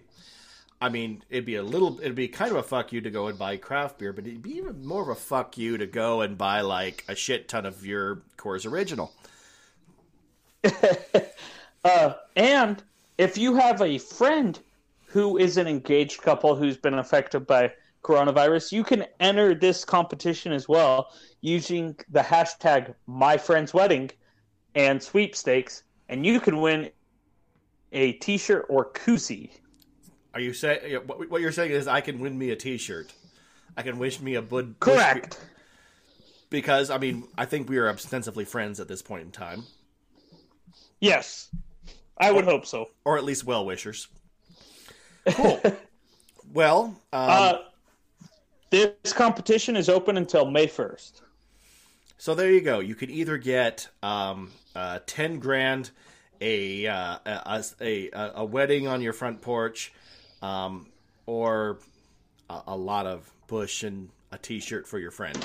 I mean, it'd be a little, it'd be kind of a fuck you to go and buy craft beer, but it'd be even more of a fuck you to go and buy like a shit ton of your Coors Original. uh, and if you have a friend who is an engaged couple who's been affected by coronavirus, you can enter this competition as well using the hashtag my friend's wedding and sweepstakes, and you can win a T-shirt or koozie. Are you saying what you're saying is I can win me a T-shirt? I can wish me a bud. Correct. Because I mean, I think we are ostensibly friends at this point in time. Yes, I would or, hope so, or at least well wishers. Cool. Well, um, Uh, this competition is open until May first. so there you go. You can either get um, uh, ten grand, a, uh, a, a a a wedding on your front porch, um, or a, a lot of Busch and a T-shirt for your friend.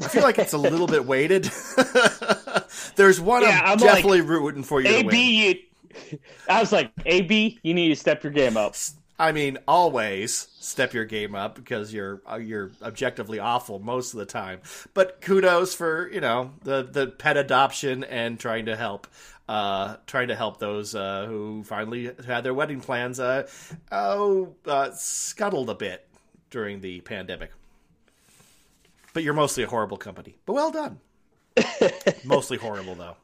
I feel like it's a little bit weighted. There's one Yeah, I'm, I'm definitely rooting for you AB, you, I was like, AB, you need to step your game up. I mean, always step your game up because you're uh, you're objectively awful most of the time. But kudos for you know the the pet adoption and trying to help uh trying to help those uh who finally had their wedding plans uh oh uh, scuttled a bit during the pandemic. But you're mostly a horrible company. But well done. mostly horrible though.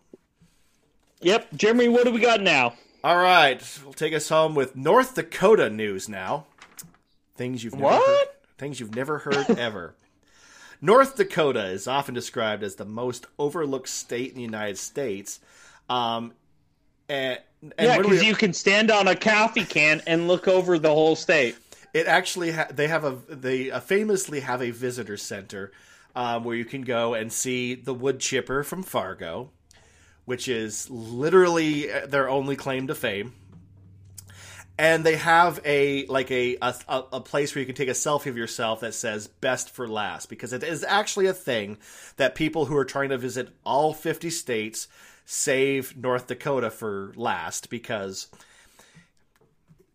Yep, Jeremy, what do we got now? All right, we'll take us home with North Dakota news now. Things you've never What? heard, things you've never heard ever. North Dakota is often described as the most overlooked state in the United States. Um, and, and yeah, because we- you can stand on a coffee can and look over the whole state. it actually ha- they have a they uh, famously have a visitor center um, where you can go and see the wood chipper from Fargo, which is literally uh, their only claim to fame. And they have a like a, a a place where you can take a selfie of yourself that says "best for last" because it is actually a thing that people who are trying to visit all fifty states save North Dakota for last because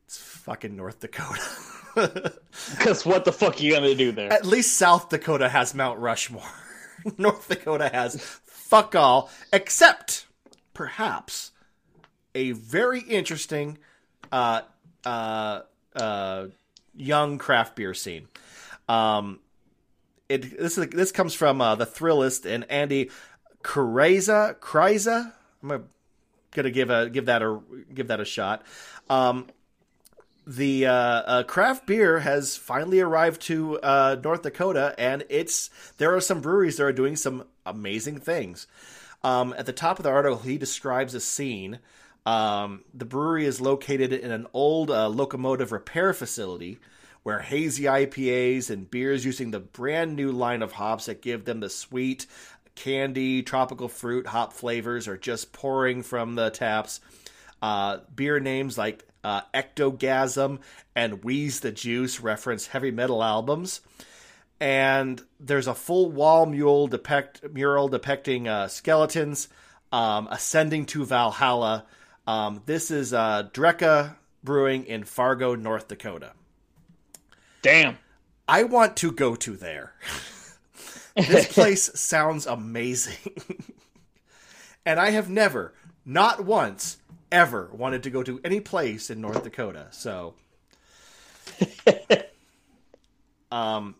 it's fucking North Dakota. Because what the fuck are you gonna do there? At least South Dakota has Mount Rushmore. North Dakota has fuck all, except perhaps a very interesting uh, uh, uh, young craft beer scene. Um, it this is this comes from uh, the Thrillist and Andy Kryza. Kryza. I'm gonna give a give that a give that a shot. Um, the uh, uh, craft beer has finally arrived to uh, North Dakota, and it's there are some breweries that are doing some amazing things. Um, at the top of the article, he describes a scene. Um, the brewery is located in an old uh, locomotive repair facility where hazy IPAs and beers using the brand new line of hops that give them the sweet, candy, tropical fruit hop flavors are just pouring from the taps. Uh, beer names like uh, Ectogasm and Wheeze the Juice reference heavy metal albums. And there's a full wall mural, depict, mural depicting uh, skeletons um, ascending to Valhalla. Um, this is uh, Drekker Brewing in Fargo, North Dakota. Damn. I want to go to there. this place sounds amazing. and I have never, not once, ever wanted to go to any place in North Dakota. So um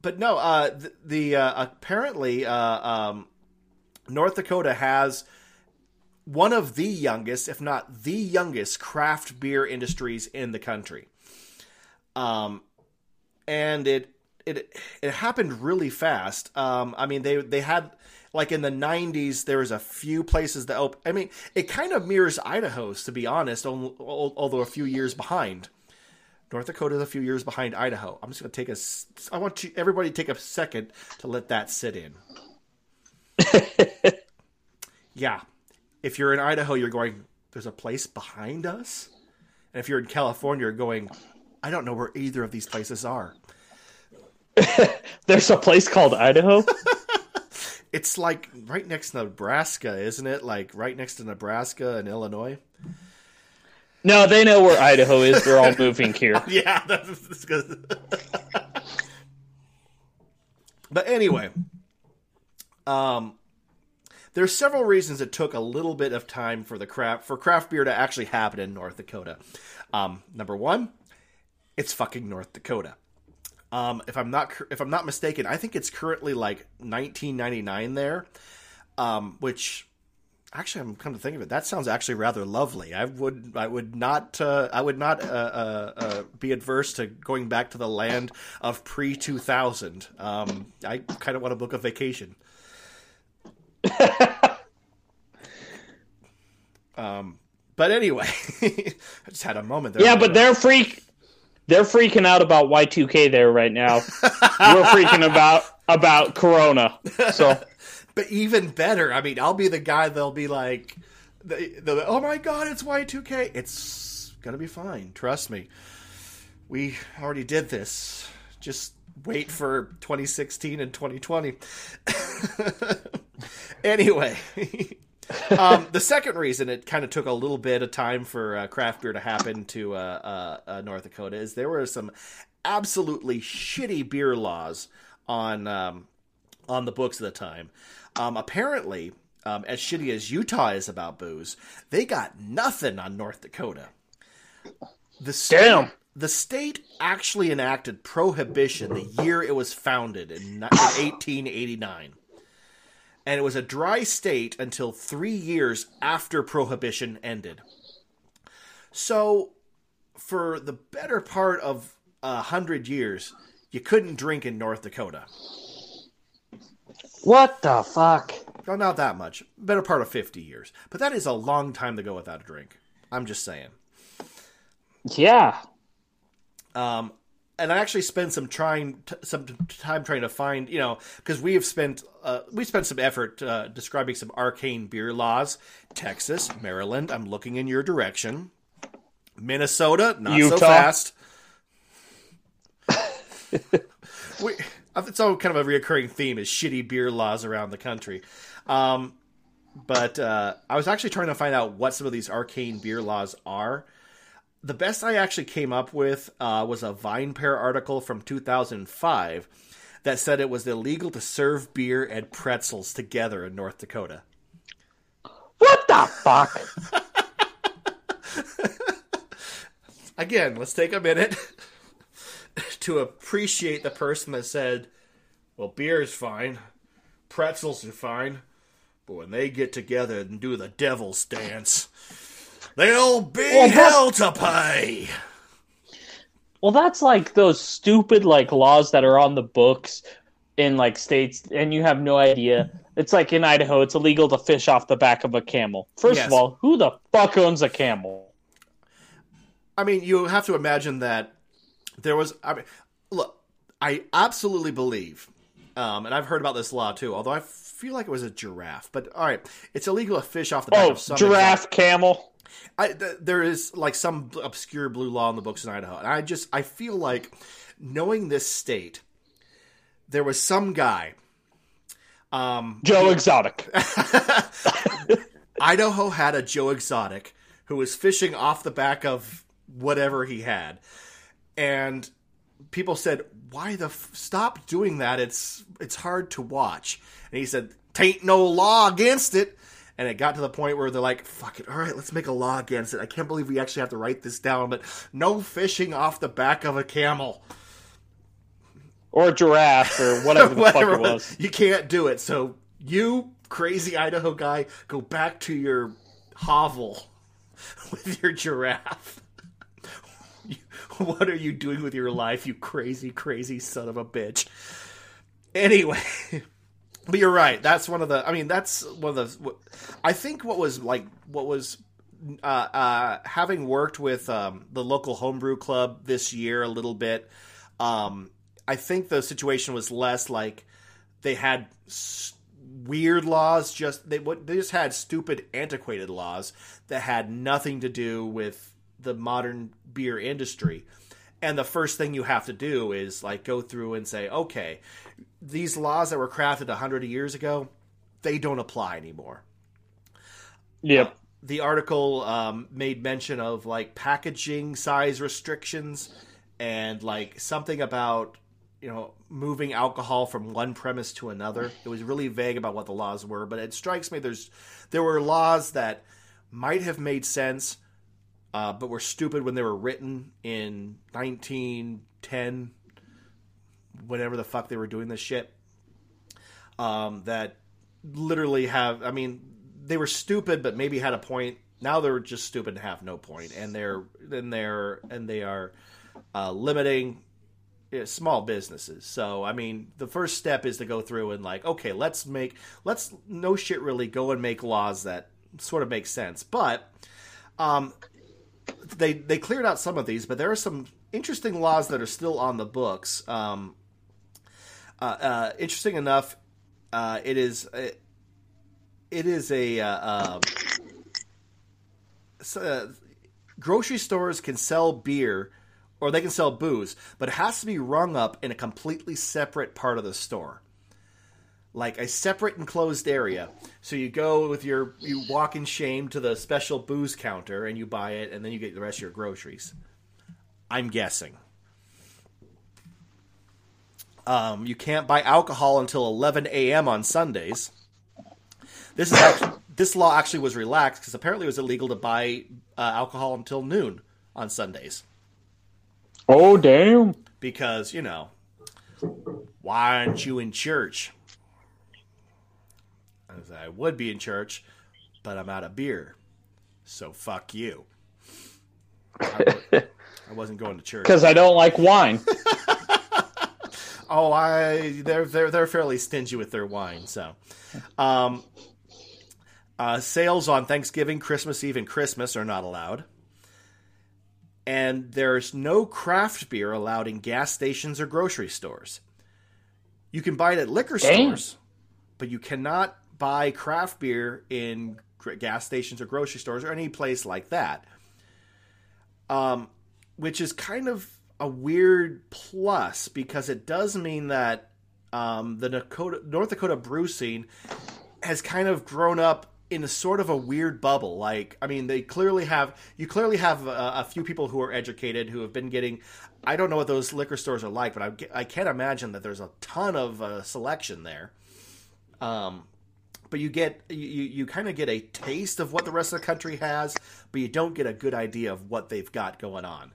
but no, uh the, the uh apparently uh um North Dakota has one of the youngest, if not the youngest, craft beer industries in the country. Um, and it it it happened really fast. Um, I mean, they they had like in the '90s, there was a few places that open. I mean, it kind of mirrors Idaho's, to be honest, al- al- although a few years behind. North Dakota is a few years behind Idaho. I'm just going to take a i want to, everybody to take a second to let that sit in. yeah, if you're in Idaho, you're going. There's a place behind us, and if you're in California, you're going. I don't know where either of these places are. There's a place called Idaho. It's like right next to Nebraska, isn't it? Like right next to Nebraska and Illinois. no, they know where Idaho is. They're all moving here. Yeah, that's, that's good. but anyway, um, there's several reasons it took a little bit of time for the craft for craft beer to actually happen in North Dakota. Um, number one, it's fucking North Dakota. Um, if I'm not if I'm not mistaken, I think it's currently like 19.99 there, um, which actually I'm kind of thinking of it. That sounds actually rather lovely. I would I would not uh, I would not uh, uh, uh, be adverse to going back to the land of pre 2000. Um, I kind of want to book a vacation. um, but anyway, I just had a moment there. Yeah, but they're free. They're freaking out about Y2K there right now. We're freaking about about Corona. So, but even better, I mean, I'll be the guy they'll be like, "Oh my god, it's Y2K." It's gonna be fine. Trust me. We already did this. Just wait for 2016 and 2020. anyway, um, the second reason it kind of took a little bit of time for uh, craft beer to happen to uh, uh, uh, North Dakota is there were some absolutely shitty beer laws on um, on the books at the time. Um, apparently, um, as shitty as Utah is about booze, they got nothing on North Dakota. The state, Damn. The state actually enacted prohibition the year it was founded in, in 1889 and it was a dry state until three years after prohibition ended. So, for the better part of a hundred years, you couldn't drink in North Dakota. what the fuck? Well, not that much. Better part of fifty years, but that is a long time to go without a drink. I'm just saying. Yeah. Um, and I actually spent some trying t- some time trying to find, you know, because we have spent uh, we spent some effort uh, describing some arcane beer laws. Texas, Maryland, I'm looking in your direction. Minnesota, not Utah. so fast. we, it's all kind of a reoccurring theme is shitty beer laws around the country. Um, but uh, I was actually trying to find out what some of these arcane beer laws are the best I actually came up with uh, was a VinePair article from 2005 that said it was illegal to serve beer and pretzels together in North Dakota. What the fuck? Again, let's take a minute to appreciate the person that said, well, beer is fine, pretzels are fine, but when they get together and do the devil's dance, there'll be Well, hell to pay. Well, that's like those stupid like laws that are on the books in like states, and you have no idea. It's like in Idaho, it's illegal to fish off the back of a camel. First Yes. of all, who the fuck owns a camel? I mean, you have to imagine that there was. I mean, look, I absolutely believe, um, and I've heard about this law too. Although I feel like it was a giraffe, but all right, it's illegal to fish off the back Oh, of some giraffe, camel. I, th- there is like some obscure blue law in the books in Idaho, and I just I feel like knowing this state, there was some guy. Um, Joe Exotic. Idaho had a Joe Exotic who was fishing off the back of whatever he had, and people said, "Why the f- stop doing that? It's it's hard to watch." And he said, "Tain't no law against it." And it got to the point where they're like, "Fuck it, all right, let's make a law against it." I can't believe we actually have to write this down, but no fishing off the back of a camel, or giraffe or whatever the fuck it was. You can't do it. So you crazy Idaho guy, go back to your hovel with your giraffe. what are you doing with your life, you crazy, crazy son of a bitch? Anyway, but you're right. That's one of the. I mean, that's one of the. I think what was like what was. Uh, uh, having worked with um, the local homebrew club this year a little bit, um, I think the situation was less like they had s- weird laws. Just they what they just had stupid, antiquated laws that had nothing to do with the modern beer industry. And the first thing you have to do is like go through and say, okay, these laws that were crafted a hundred years ago, they don't apply anymore. Yep. the article um, made mention of like packaging size restrictions and like something about you know moving alcohol from one premise to another. It was really vague about what the laws were but it strikes me there's there were laws that might have made sense uh, but were stupid when they were written in 1910 whenever the fuck they were doing this shit um, that literally have i mean they were stupid but maybe had a point now they're just stupid and have no point and they're and they're and they are uh, limiting small businesses so i mean the first step is to go through and like okay let's make let's no shit really go and make laws that sort of make sense but um they they cleared out some of these but there are some interesting laws that are still on the books. Um, uh, uh, interesting enough, uh, it is it, it is a uh, uh, grocery stores can sell beer or they can sell booze, but it has to be rung up in a completely separate part of the store. Like a separate enclosed area. So you go with your, you walk in shame to the special booze counter and you buy it, and then you get the rest of your groceries. I'm guessing. Um, you can't buy alcohol until 11 a.m. on Sundays. This is actually, this law actually was relaxed because apparently it was illegal to buy uh, alcohol until noon on Sundays. Oh damn! Because you know, why aren't you in church? I would be in church, but I'm out of beer, so fuck you. I, wasn't going to church because I don't like wine. oh, I they're they're they're fairly stingy with their wine, so. Um, uh, sales on Thanksgiving, Christmas Eve, and Christmas are not allowed. And there's no craft beer allowed in gas stations or grocery stores. You can buy it at liquor Damn. stores, but you cannot buy craft beer in gas stations or grocery stores or any place like that. Um, which is kind of a weird plus because it does mean that um, the Dakota, North Dakota brew scene has kind of grown up in a sort of a weird bubble. Like, I mean, they clearly have you clearly have a, a, few people who are educated who have been getting. I don't know what those liquor stores are like, but I, I can't imagine that there's a ton of uh, selection there. Um, but you get you you kind of get a taste of what the rest of the country has, but you don't get a good idea of what they've got going on.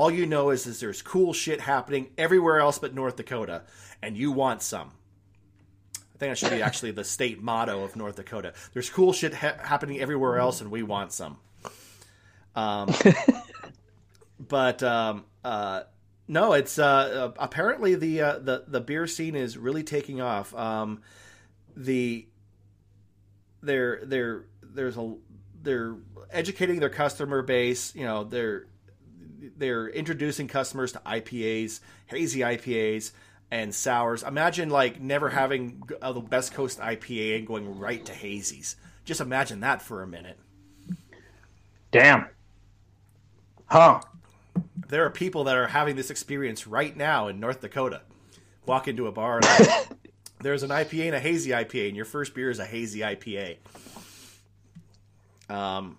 All you know is, is there's cool shit happening everywhere else but North Dakota, and you want some I think that should be actually the state motto of North Dakota. There's cool shit ha- happening everywhere else, and we want some. Um, but um, uh, no, it's uh, uh, apparently the uh, the the beer scene is really taking off. Um, the they're they're there's a they're educating their customer base. You know, they're they're introducing customers to IPAs, hazy IPAs and sours. Imagine like never having uh, the Best Coast IPA and going right to hazies. Just imagine that for a minute. Damn. Huh. There are people that are having this experience right now in North Dakota. Walk into a bar and there's an IPA and a hazy IPA, and your first beer is a hazy IPA. Um,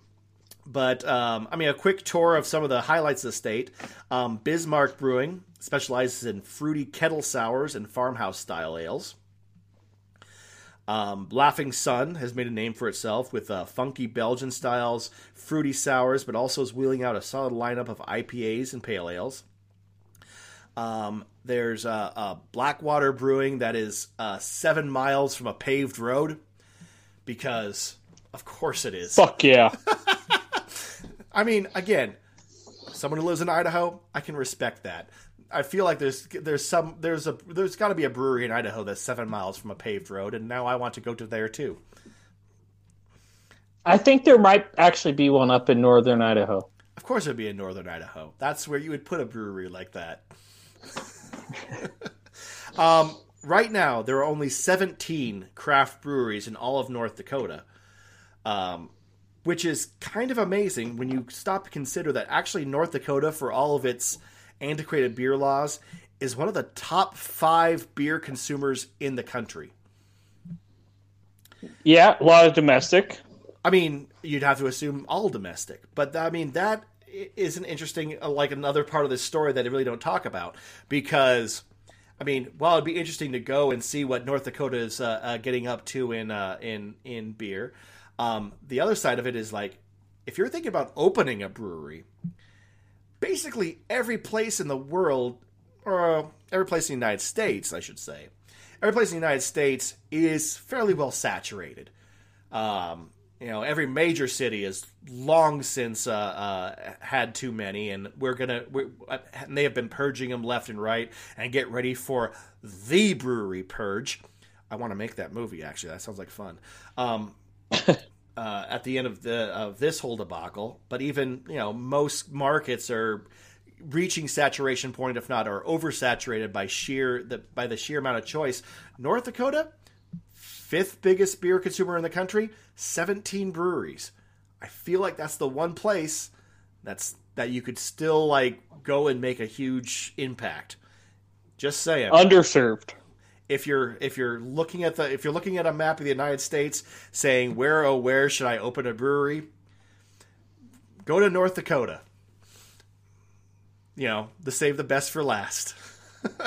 but um, I mean, a quick tour of some of the highlights of the state. Um, Bismarck Brewing specializes in fruity kettle sours and farmhouse style ales. Um, Laughing Sun has made a name for itself with uh, funky Belgian styles, fruity sours, but also is wheeling out a solid lineup of IPAs and pale ales. Um, there's uh, uh, Blackwater Brewing that is uh, seven miles from a paved road because, of course, it is. Fuck yeah. I mean, again, someone who lives in Idaho, I can respect that. I feel like there's there's some there's a there's got to be a brewery in Idaho that's seven miles from a paved road, and now I want to go to there too. I think there might actually be one up in northern Idaho. Of course, it'd be in northern Idaho. That's where you would put a brewery like that. um, right now, there are only 17 craft breweries in all of North Dakota. Um, which is kind of amazing when you stop to consider that actually North Dakota, for all of its antiquated beer laws, is one of the top five beer consumers in the country. Yeah, a lot of domestic. I mean, you'd have to assume all domestic, but I mean that is an interesting, uh, like another part of this story that they really don't talk about because. I mean, while it'd be interesting to go and see what North Dakota is uh, uh, getting up to in uh, in in beer, um, the other side of it is like, if you're thinking about opening a brewery, basically every place in the world, or every place in the United States, I should say, every place in the United States is fairly well saturated. Um, you know, every major city has long since uh, uh, had too many, and we're gonna. We're, and they have been purging them left and right, and get ready for the brewery purge. I want to make that movie. Actually, that sounds like fun. Um, uh, at the end of the of this whole debacle. But even you know most markets are reaching saturation point, if not are oversaturated by sheer the by the sheer amount of choice. North Dakota, fifth biggest beer consumer in the country, 17 breweries. I feel like that's the one place that's that you could still like go and make a huge impact. Just saying. Underserved. If you're if you're looking at the if you're looking at a map of the United States saying where oh where should I open a brewery? Go to North Dakota. You know, the save the best for last.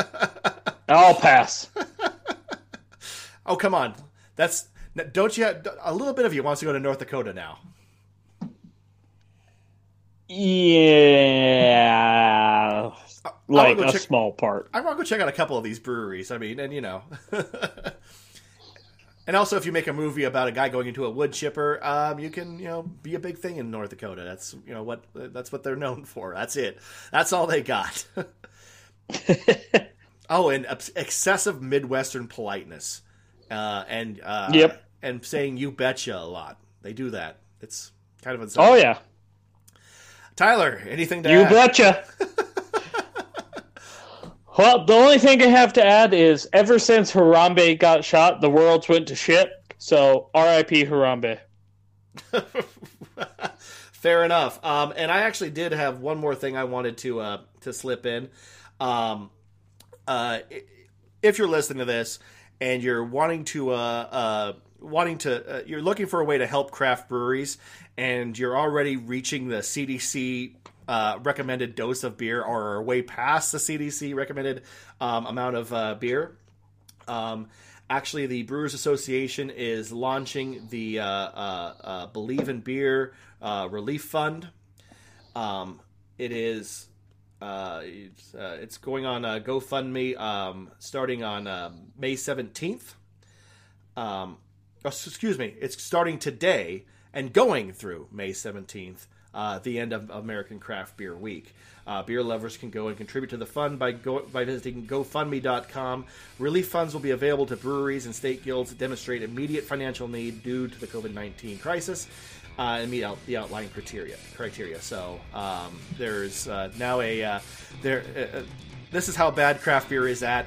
I'll pass. oh come on, that's don't you have, a little bit of you wants to go to North Dakota now? Yeah, like a check, small part. I want to go check out a couple of these breweries. I mean, and you know, and also if you make a movie about a guy going into a wood chipper, um, you can you know be a big thing in North Dakota. That's you know what that's what they're known for. That's it. That's all they got. oh, and excessive Midwestern politeness, uh, and uh, yep, and saying "you betcha" a lot. They do that. It's kind of insane. Oh yeah. Tyler, anything to you add? betcha. Well, the only thing I have to add is ever since Harambe got shot, the world's went to shit. So R.I.P. Harambe. Fair enough. Um, and I actually did have one more thing I wanted to uh, to slip in. Um, uh, if you're listening to this and you're wanting to uh, uh wanting to uh, you're looking for a way to help craft breweries and you're already reaching the CDC uh, recommended dose of beer or way past the CDC recommended um, amount of uh, beer. Um, actually, the Brewers Association is launching the uh, uh, uh, Believe in Beer Relief Fund. Um, it is. It's, it's, going on GoFundMe um, starting on May 17th. Um, oh, excuse me, it's starting today and going through May 17th, uh, the end of American Craft Beer Week. Uh, beer lovers can go and contribute to the fund by go, by visiting GoFundMe.com. Relief funds will be available to breweries and state guilds that demonstrate immediate financial need due to the COVID 19 crisis. Uh, and meet out the outline criteria. Criteria. So um, there's uh, now a uh, there. Uh, this is how bad craft beer is at.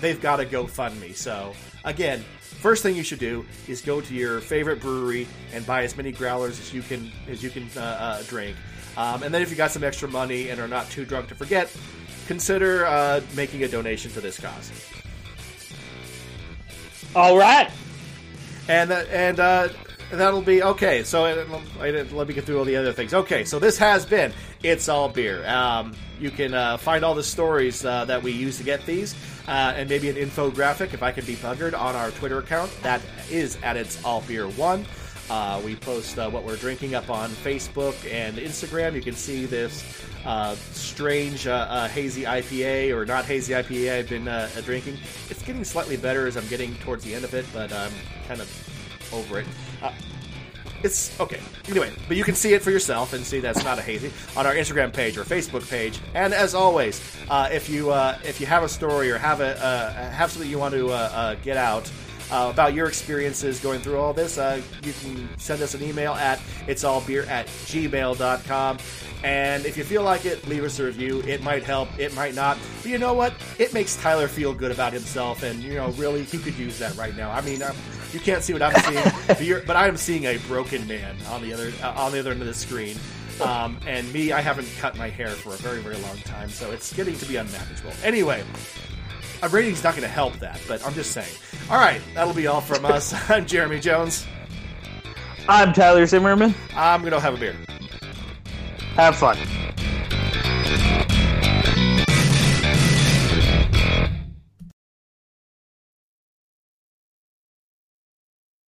they've got a GoFundMe. So again, First thing you should do is go to your favorite brewery and buy as many growlers as you can as you can uh, uh, drink. Um, and then if you got some extra money and are not too drunk to forget, consider uh, making a donation to this cause. All right. And uh, and uh, that'll be okay. So uh, let me get through all the other things. Okay, so this has been it's all beer. Um, you can uh, find all the stories uh, that we use to get these uh, and maybe an infographic if I can be buggered on our Twitter account. That is at It's All Beer One. Uh, we post uh, what we're drinking up on Facebook and Instagram. You can see this uh, strange hazy IPA or not hazy IPA I've been drinking. It's getting slightly better as I'm getting towards the end of it, but I'm kind of over it it's okay. Anyway, but you can see it for yourself and see that's not a hazy on our Instagram page or Facebook page. And as always, uh, if you uh, if you have a story or have a uh, have something you want to uh, uh, get out. Uh, about your experiences going through all this, you can send us an email at itsallbeer at gmail.com. And if you feel like it, leave us a review. It might help, it might not. But you know what? It makes Tyler feel good about himself, and, you know, really, he could use that right now. I mean, um, you can't see what I'm seeing, but, but I am seeing a broken man on the other uh, on the other end of the screen. Um, and me, I haven't cut my hair for a very, very long time, so it's getting to be unmanageable. Anyway, a rating's not going to help that, but I'm just saying. All right, that'll be all from us. I'm Jeremy Jones. I'm Tyler Zimmerman. I'm going to have a beer. Have fun.